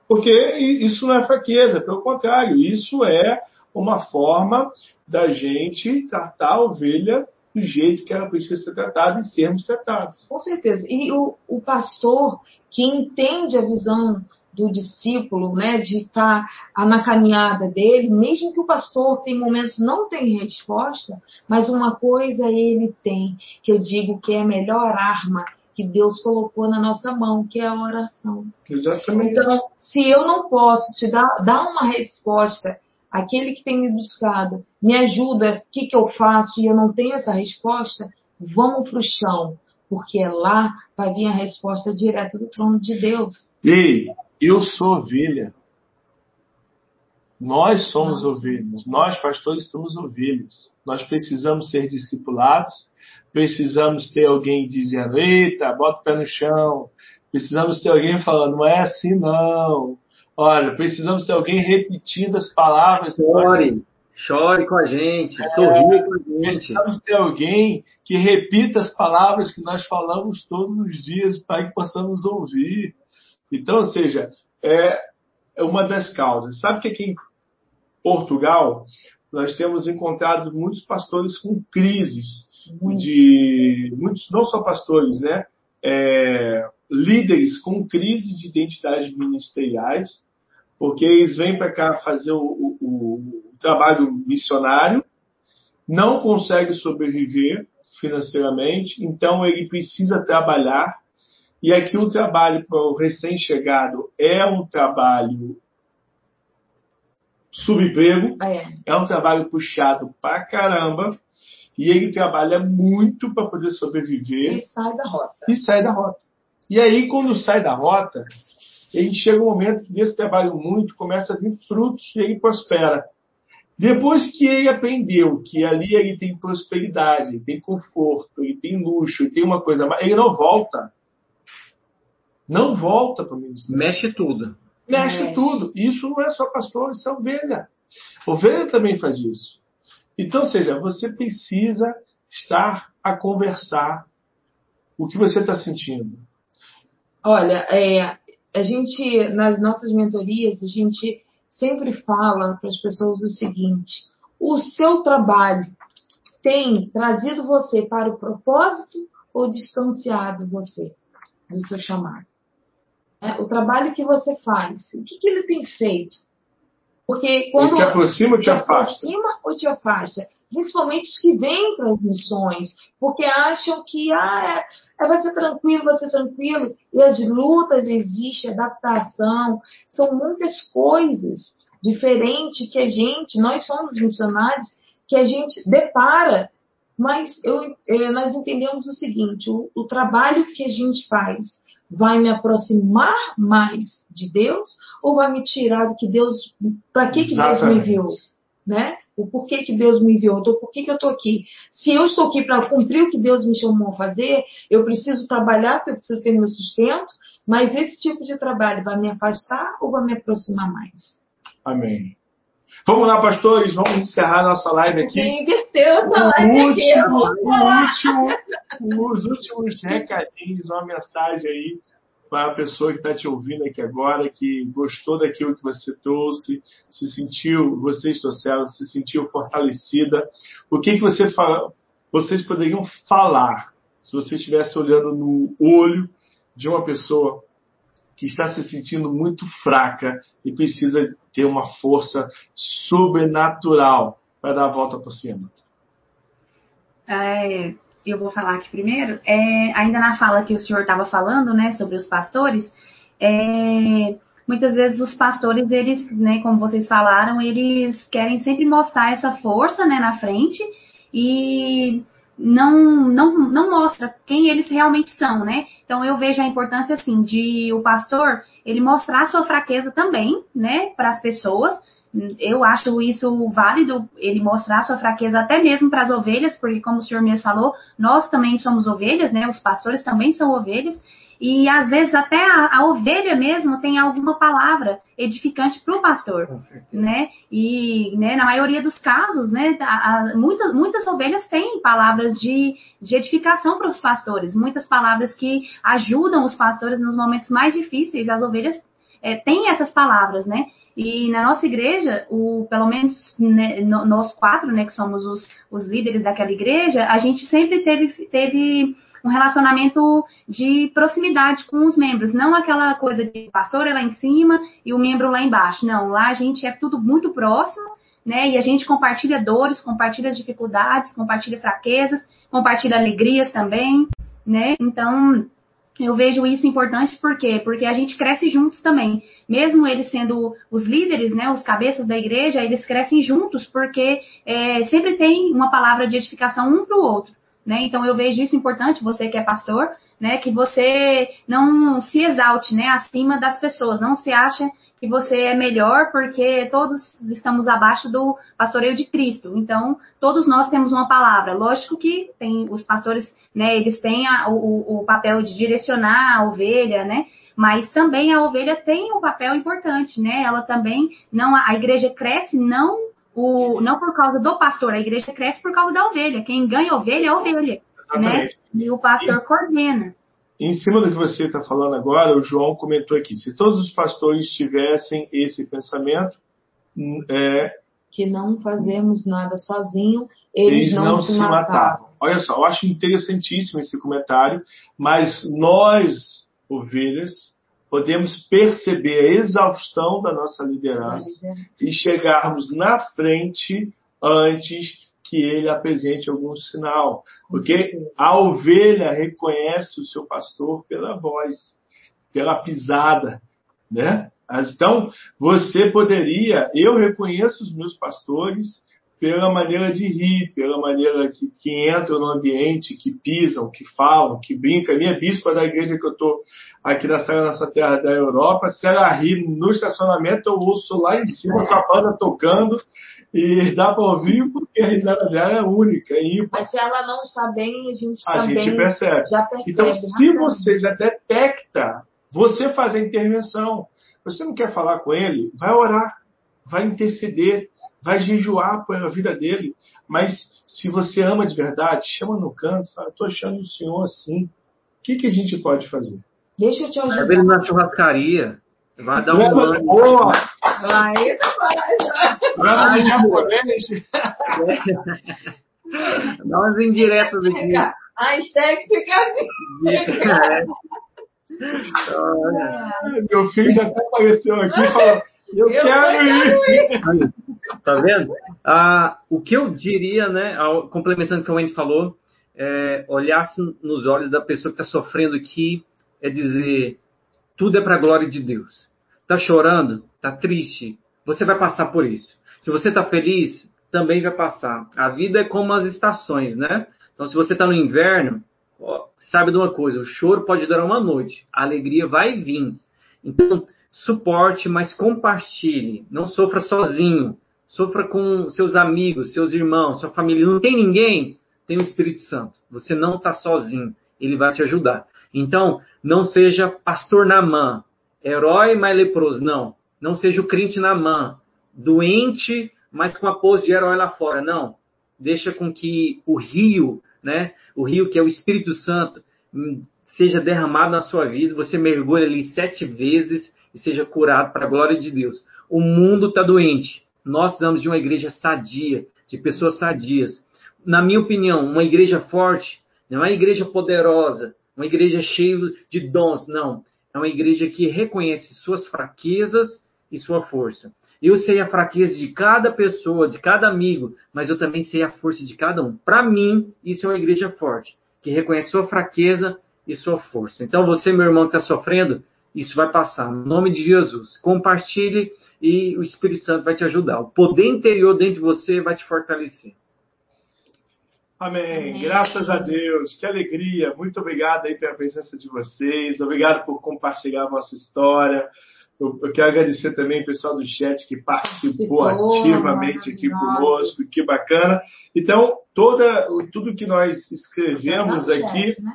Porque isso não é fraqueza, pelo contrário, isso é uma forma da gente tratar a ovelha do jeito que ela precisa ser tratada e sermos tratados. Com certeza. E o, o pastor que entende a visão do discípulo, né, de estar na caminhada dele, mesmo que o pastor tem momentos não tem resposta, mas uma coisa ele tem, que eu digo que é a melhor arma que Deus colocou na nossa mão, que é a oração. Exatamente. Então, se eu não posso te dar, dar uma resposta, aquele que tem me buscado, me ajuda, o que, que eu faço e eu não tenho essa resposta, vamos para o chão, porque lá vai vir a resposta direto do trono de Deus. Ei, eu sou ovelha. Nós somos Nós ovelhas. Nós, pastores, somos ovelhas. Nós precisamos ser discipulados. Precisamos ter alguém dizendo: Eita, bota o pé no chão. Precisamos ter alguém falando: Não é assim, não. Olha, precisamos ter alguém repetindo as palavras. Chore, chore com a gente, sorria com a gente. Precisamos ter alguém que repita as palavras que nós falamos todos os dias para que possamos ouvir. Então, ou seja, é é uma das causas. Sabe que aqui em Portugal, nós temos encontrado muitos pastores com crises de muitos não só pastores, né? É, líderes com crises de identidade ministeriais, porque eles vêm para cá fazer o, o, o, trabalho missionário, não consegue sobreviver financeiramente, então ele precisa trabalhar. E aqui o trabalho para o recém-chegado é um trabalho subemprego, é. é um trabalho puxado pra caramba, e ele trabalha muito para poder sobreviver. E sai da rota. E sai da rota. E aí, quando sai da rota, ele chega um momento que desse trabalho muito começa a vir frutos e ele prospera. Depois que ele aprendeu que ali ele tem prosperidade, ele tem conforto, ele tem luxo, ele tem uma coisa mais, ele não volta. Não volta para o ministério. Mexe tudo. Mexe, Mexe tudo. Isso não é só pastor, isso é ovelha. Ovelha também faz isso. Então, ou seja, você precisa estar a conversar o que você está sentindo. Olha, é, a gente, nas nossas mentorias, a gente sempre fala para as pessoas o seguinte: o seu trabalho tem trazido você para o propósito ou distanciado você do seu chamado? É, o trabalho que você faz, o que, que ele tem feito? Porque quando. Ele te aproxima ou te, te afasta? aproxima ou te afasta? Principalmente os que vêm para as missões, porque acham que ah, é, é, vai ser tranquilo, vai ser tranquilo. E as lutas existem, adaptação, são muitas coisas diferentes que a gente, nós somos missionários, que a gente depara. Mas eu, eh, nós entendemos o seguinte: o, o trabalho que a gente faz vai me aproximar mais de Deus ou vai me tirar do que Deus, para que, que Deus me enviou, né? O porquê que Deus me enviou, então por que, que eu estou aqui? Se eu estou aqui para cumprir o que Deus me chamou a fazer, eu preciso trabalhar, porque eu preciso ter meu sustento, mas esse tipo de trabalho vai me afastar ou vai me aproximar mais? Amém. Vamos lá, pastores, vamos encerrar nossa live aqui. Quem inverteu essa live último, aqui? O último, os últimos recadinhos, uma mensagem aí para a pessoa que está te ouvindo aqui agora, que gostou daquilo que você trouxe, se sentiu, vocês trouxeram, se sentiu fortalecida. O que, que você fala, vocês poderiam falar se você estivesse olhando no olho de uma pessoa que está se sentindo muito fraca e precisa ter uma força sobrenatural para dar a volta por cima? É, eu vou falar aqui primeiro. É, ainda na fala que o senhor estava falando, né, sobre os pastores, é, muitas vezes os pastores, eles, né, como vocês falaram, eles querem sempre mostrar essa força, né, na frente e não, não, não mostra quem eles realmente são, né? Então eu vejo a importância assim de o pastor ele mostrar sua fraqueza também, né, para as pessoas. Eu acho isso válido, ele mostrar sua fraqueza até mesmo para as ovelhas, porque como o senhor mesmo falou, nós também somos ovelhas, né? Os pastores também são ovelhas. E às vezes até a, a ovelha mesmo tem alguma palavra edificante para o pastor, né? E né, na maioria dos casos, né, a, a, muitas, muitas ovelhas têm palavras de, de edificação para os pastores, muitas palavras que ajudam os pastores nos momentos mais difíceis. As ovelhas é, têm essas palavras, né? E na nossa igreja, o, pelo menos né, nós quatro, né, que somos os, os líderes daquela igreja, a gente sempre teve, teve um relacionamento de proximidade com os membros, não aquela coisa de pastor é lá em cima e o membro lá embaixo. Não, lá a gente é tudo muito próximo, né? E a gente compartilha dores, compartilha dificuldades, compartilha fraquezas, compartilha alegrias também, né? Então, eu vejo isso importante por quê? Porque a gente cresce juntos também. Mesmo eles sendo os líderes, né, os cabeças da igreja, eles crescem juntos porque é, sempre tem uma palavra de edificação um para o outro. Né? Então eu vejo isso importante, você que é pastor, né, que você não se exalte né, acima das pessoas, não se acha que você é melhor porque todos estamos abaixo do pastoreio de Cristo. Então, todos nós temos uma palavra. Lógico que tem os pastores, né, eles têm a, o, o papel de direcionar a ovelha, né? Mas também a ovelha tem um papel importante, né? Ela também não a igreja cresce não o, não por causa do pastor, a igreja cresce por causa da ovelha. Quem ganha ovelha é a ovelha. Né? E o pastor e, coordena. Em cima do que você está falando agora, o João comentou aqui: se todos os pastores tivessem esse pensamento, hum, é, que não fazemos nada sozinho, eles, Eles não, não se, se matavam. matavam. Olha só, eu acho interessantíssimo esse comentário, mas nós, ovelhas, podemos perceber a exaustão da nossa liderança e chegarmos na frente antes que ele apresente algum sinal. Porque a ovelha reconhece o seu pastor pela voz, pela pisada, né? Então, você poderia, eu reconheço os meus pastores pela maneira de rir, pela maneira que, que entram no ambiente, que pisam, que falam, que brincam. A minha bispa da igreja que eu estou aqui na Sala Nossa Terra da Europa, se ela rir no estacionamento, eu ouço lá em cima com a banda tocando e dá para ouvir porque a risada dela é única, é ímpar. Mas se ela não está bem, a gente A também gente percebe. já percebe. Então, se rapidamente. você já detecta, você faz a intervenção. Você não quer falar com ele? Vai orar, vai interceder, vai jejuar pela vida dele. Mas se você ama de verdade, chama no canto, fala, estou achando o senhor assim. O que, que a gente pode fazer? Deixa eu te Leva ajudar. ele na churrascaria. Vai dar um Leva- banho. Boa! Tá mais. Leva de japonês. Dá umas indiretas aqui. Fica- Hashtag picadinho. É. Olha, Meu filho já até apareceu aqui e falou, eu, Eu quero ir. Aí, tá vendo? Ah, o que eu diria, né, ao- complementando o que o Wendy falou, é, olhasse nos olhos da pessoa que está sofrendo aqui, é dizer, tudo é para a glória de Deus. Tá chorando? Tá triste? Você vai passar por isso. Se você tá feliz, também vai passar. A vida é como as estações, né? Então, se você tá no inverno, ó, sabe de uma coisa, o choro pode durar uma noite, a alegria vai vir. Então, suporte, mas compartilhe. Não sofra sozinho. Sofra com seus amigos, seus irmãos, sua família. Não tem ninguém? Tem o Espírito Santo. Você não está sozinho. Ele vai te ajudar. Então, não seja pastor Namã, herói, mas leproso. Não. Não seja o crente Namã, doente, mas com a pose de herói lá fora. Não. Deixa com que o rio, né? O rio que é o Espírito Santo, hum, seja derramado na sua vida. Você mergulhe ali sete vezes e seja curado para a glória de Deus. O mundo está doente. Nós precisamos de uma igreja sadia, de pessoas sadias. Na minha opinião, uma igreja forte não é uma igreja poderosa, uma igreja cheia de dons, não. É uma igreja que reconhece suas fraquezas e sua força. Eu sei a fraqueza de cada pessoa, de cada amigo, mas eu também sei a força de cada um. Para mim, isso é uma igreja forte, que reconhece sua fraqueza e sua força. Então, você, meu irmão, que está sofrendo, isso vai passar. No nome de Jesus. Compartilhe e o Espírito Santo vai te ajudar. O poder interior dentro de você vai te fortalecer. Amém. Amém. Graças a Deus. Que alegria. Muito obrigado aí pela presença de vocês. Obrigado por compartilhar a vossa história. Eu, eu quero agradecer também o pessoal do chat que participou Participou, ativamente aqui conosco. Que bacana. Então, toda, tudo que nós escrevemos Tá aqui, chat, né?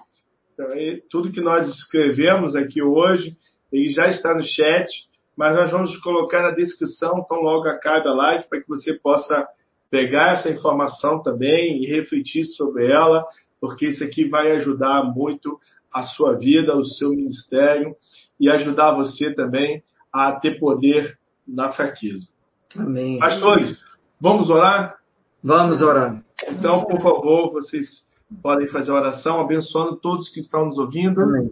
então, tudo que nós escrevemos aqui hoje, ele já está no chat, mas nós vamos colocar na descrição, então logo acabe a live, para que você possa pegar essa informação também e refletir sobre ela, porque isso aqui vai ajudar muito a sua vida, o seu ministério e ajudar você também a ter poder na fraqueza. Amém. Pastores, vamos orar? Vamos orar. Então, por favor, vocês podem fazer a oração abençoando todos que estão nos ouvindo. Amém.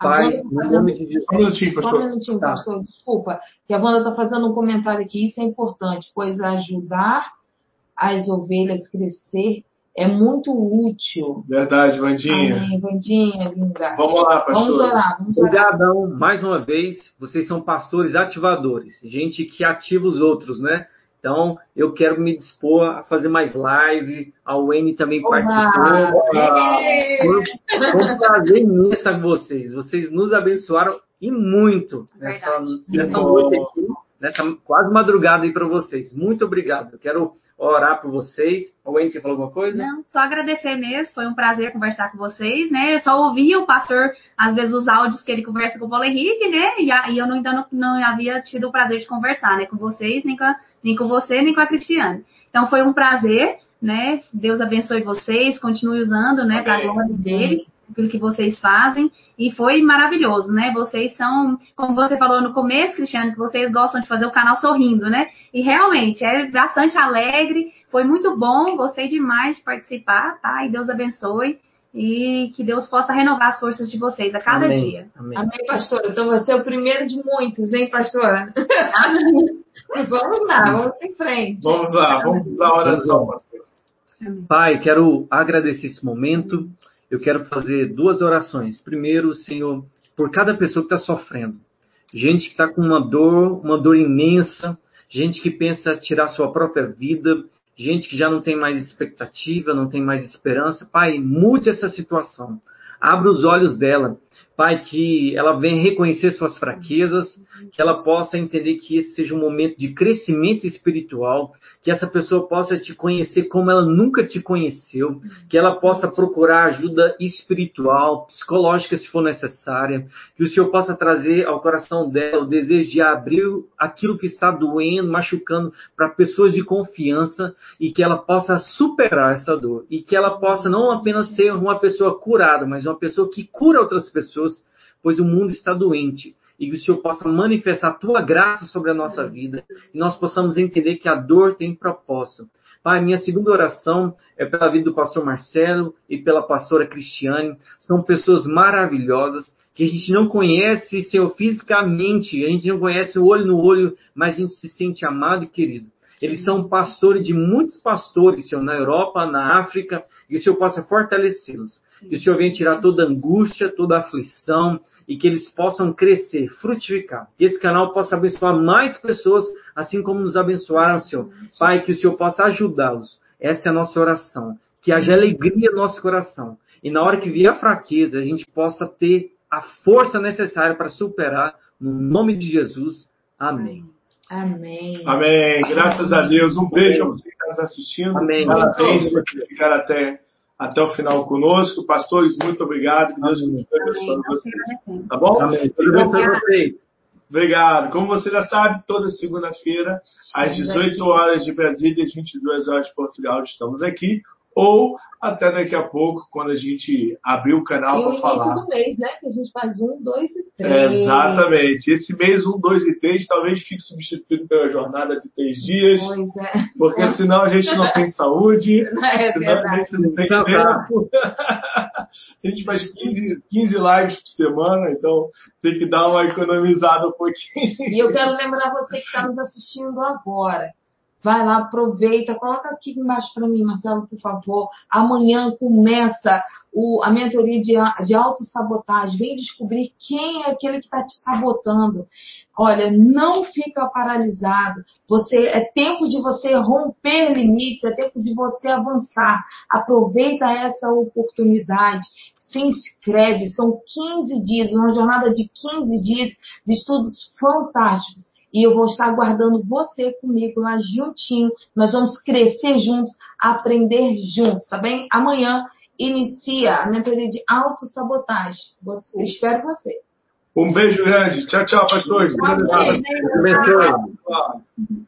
A Pai, tá no fazendo- nome de Jesus. Só um minutinho, Só um pastor. minutinho, Tá. pastor, desculpa. Que a Wanda está fazendo um comentário aqui, isso é importante, pois ajudar as ovelhas crescer é muito útil. Verdade, Vandinha. Amém, Vandinha, linda. Vamos lá, pastor. Vamos orar, vamos orar. Obrigadão, mais uma vez. Vocês são pastores ativadores, gente que ativa os outros, né? Então, eu quero me dispor a fazer mais live. A Wayne também Oba! participou. Foi um prazer imenso com vocês. Vocês nos abençoaram e muito nessa, nessa noite aqui, nessa quase madrugada aí para vocês. Muito obrigado. Eu quero orar por vocês. A Wayne quer falar alguma coisa? Não, só agradecer mesmo, foi um prazer conversar com vocês, né? Eu só ouvia o pastor, às vezes, os áudios que ele conversa com o Paulo Henrique, né? E, e eu não- ainda não, não havia tido o prazer de conversar, né? Com vocês, nem com, a- nem com você, nem com a Cristiane. Então foi um prazer, né? Deus abençoe vocês, continue usando, né? Para a glória dele. pelo que vocês fazem e foi maravilhoso, né? Vocês são, como você falou no começo, Cristiano, que vocês gostam de fazer o canal sorrindo, né? E realmente é bastante alegre, foi muito bom, gostei demais de participar, tá? E Deus abençoe e que Deus possa renovar as forças de vocês a cada Amém. dia. Amém. Amém, pastora. Então você é o primeiro de muitos, hein, pastora? <laughs> vamos lá, vamos em frente. Vamos lá, vamos à oração, pastor. Pai, quero agradecer esse momento. Eu quero fazer duas orações. Primeiro, Senhor, por cada pessoa que está sofrendo. Gente que está com uma dor, uma dor imensa. Gente que pensa tirar sua própria vida. Gente que já não tem mais expectativa, não tem mais esperança. Pai, mude essa situação. Abra os olhos dela. Pai, que ela venha reconhecer suas fraquezas, que ela possa entender que esse seja um momento de crescimento espiritual, que essa pessoa possa te conhecer como ela nunca te conheceu, que ela possa procurar ajuda espiritual, psicológica, se for necessária, que o Senhor possa trazer ao coração dela o desejo de abrir aquilo que está doendo, machucando, para pessoas de confiança e que ela possa superar essa dor. E que ela possa não apenas ser uma pessoa curada, mas uma pessoa que cura outras pessoas pois o mundo está doente. E que o Senhor possa manifestar a tua graça sobre a nossa vida. E nós possamos entender que a dor tem propósito. Pai, minha segunda oração é pela vida do pastor Marcelo e pela pastora Cristiane. São pessoas maravilhosas que a gente não conhece, Senhor, fisicamente, a gente não conhece o olho no olho, mas a gente se sente amado e querido. Eles são pastores de muitos pastores, Senhor, na Europa, na África, e o Senhor possa fortalecê-los. Que o Senhor venha tirar toda angústia, toda aflição, e que eles possam crescer, frutificar. Que esse canal possa abençoar mais pessoas, assim como nos abençoaram, Senhor. Pai, que o Senhor possa ajudá-los. Essa é a nossa oração. Que haja alegria no nosso coração. E na hora que vier a fraqueza, a gente possa ter a força necessária para superar. No nome de Jesus. Amém. Amém. Amém. Graças a Deus. Um beijo a você que está nos assistindo. Amém. Parabéns por ficar até, até o final conosco. Pastores, muito obrigado. Que Deus abençoe vocês. Tá bom? Amém. Tudo bem para vocês. Obrigado. Como você já sabe, toda segunda-feira, às 18 horas de Brasília, às 22 horas de Portugal, estamos aqui. Ou até daqui a pouco, quando a gente abrir o canal o para início falar. do mês, né? Que a gente faz um, dois e três. Exatamente. Esse mês 1, 2 e 3 talvez fique substituído pela jornada de três dias, Pois é. porque senão a gente não tem saúde, <laughs> É senão a verdade. gente não tem Então tá. tempo. <laughs> A gente faz 15, 15 lives por semana, então tem que dar uma economizada um pouquinho. E eu quero lembrar você que está nos assistindo agora. Vai lá, aproveita, coloca aqui embaixo para mim, Marcelo, por favor. Amanhã começa o, a mentoria de, de autossabotagem. Vem descobrir quem é aquele que está te sabotando. Olha, não fica paralisado. Você é tempo de você romper limites, é tempo de você avançar. Aproveita essa oportunidade. Se inscreve, são 15 dias, uma jornada de 15 dias de estudos fantásticos. E eu vou estar aguardando você comigo lá juntinho. Nós vamos crescer juntos, aprender juntos, tá bem? Amanhã inicia a mentoria de autossabotagem. Você, espero você. Um beijo grande. Tchau, tchau, pastores. Tchau. Tchau.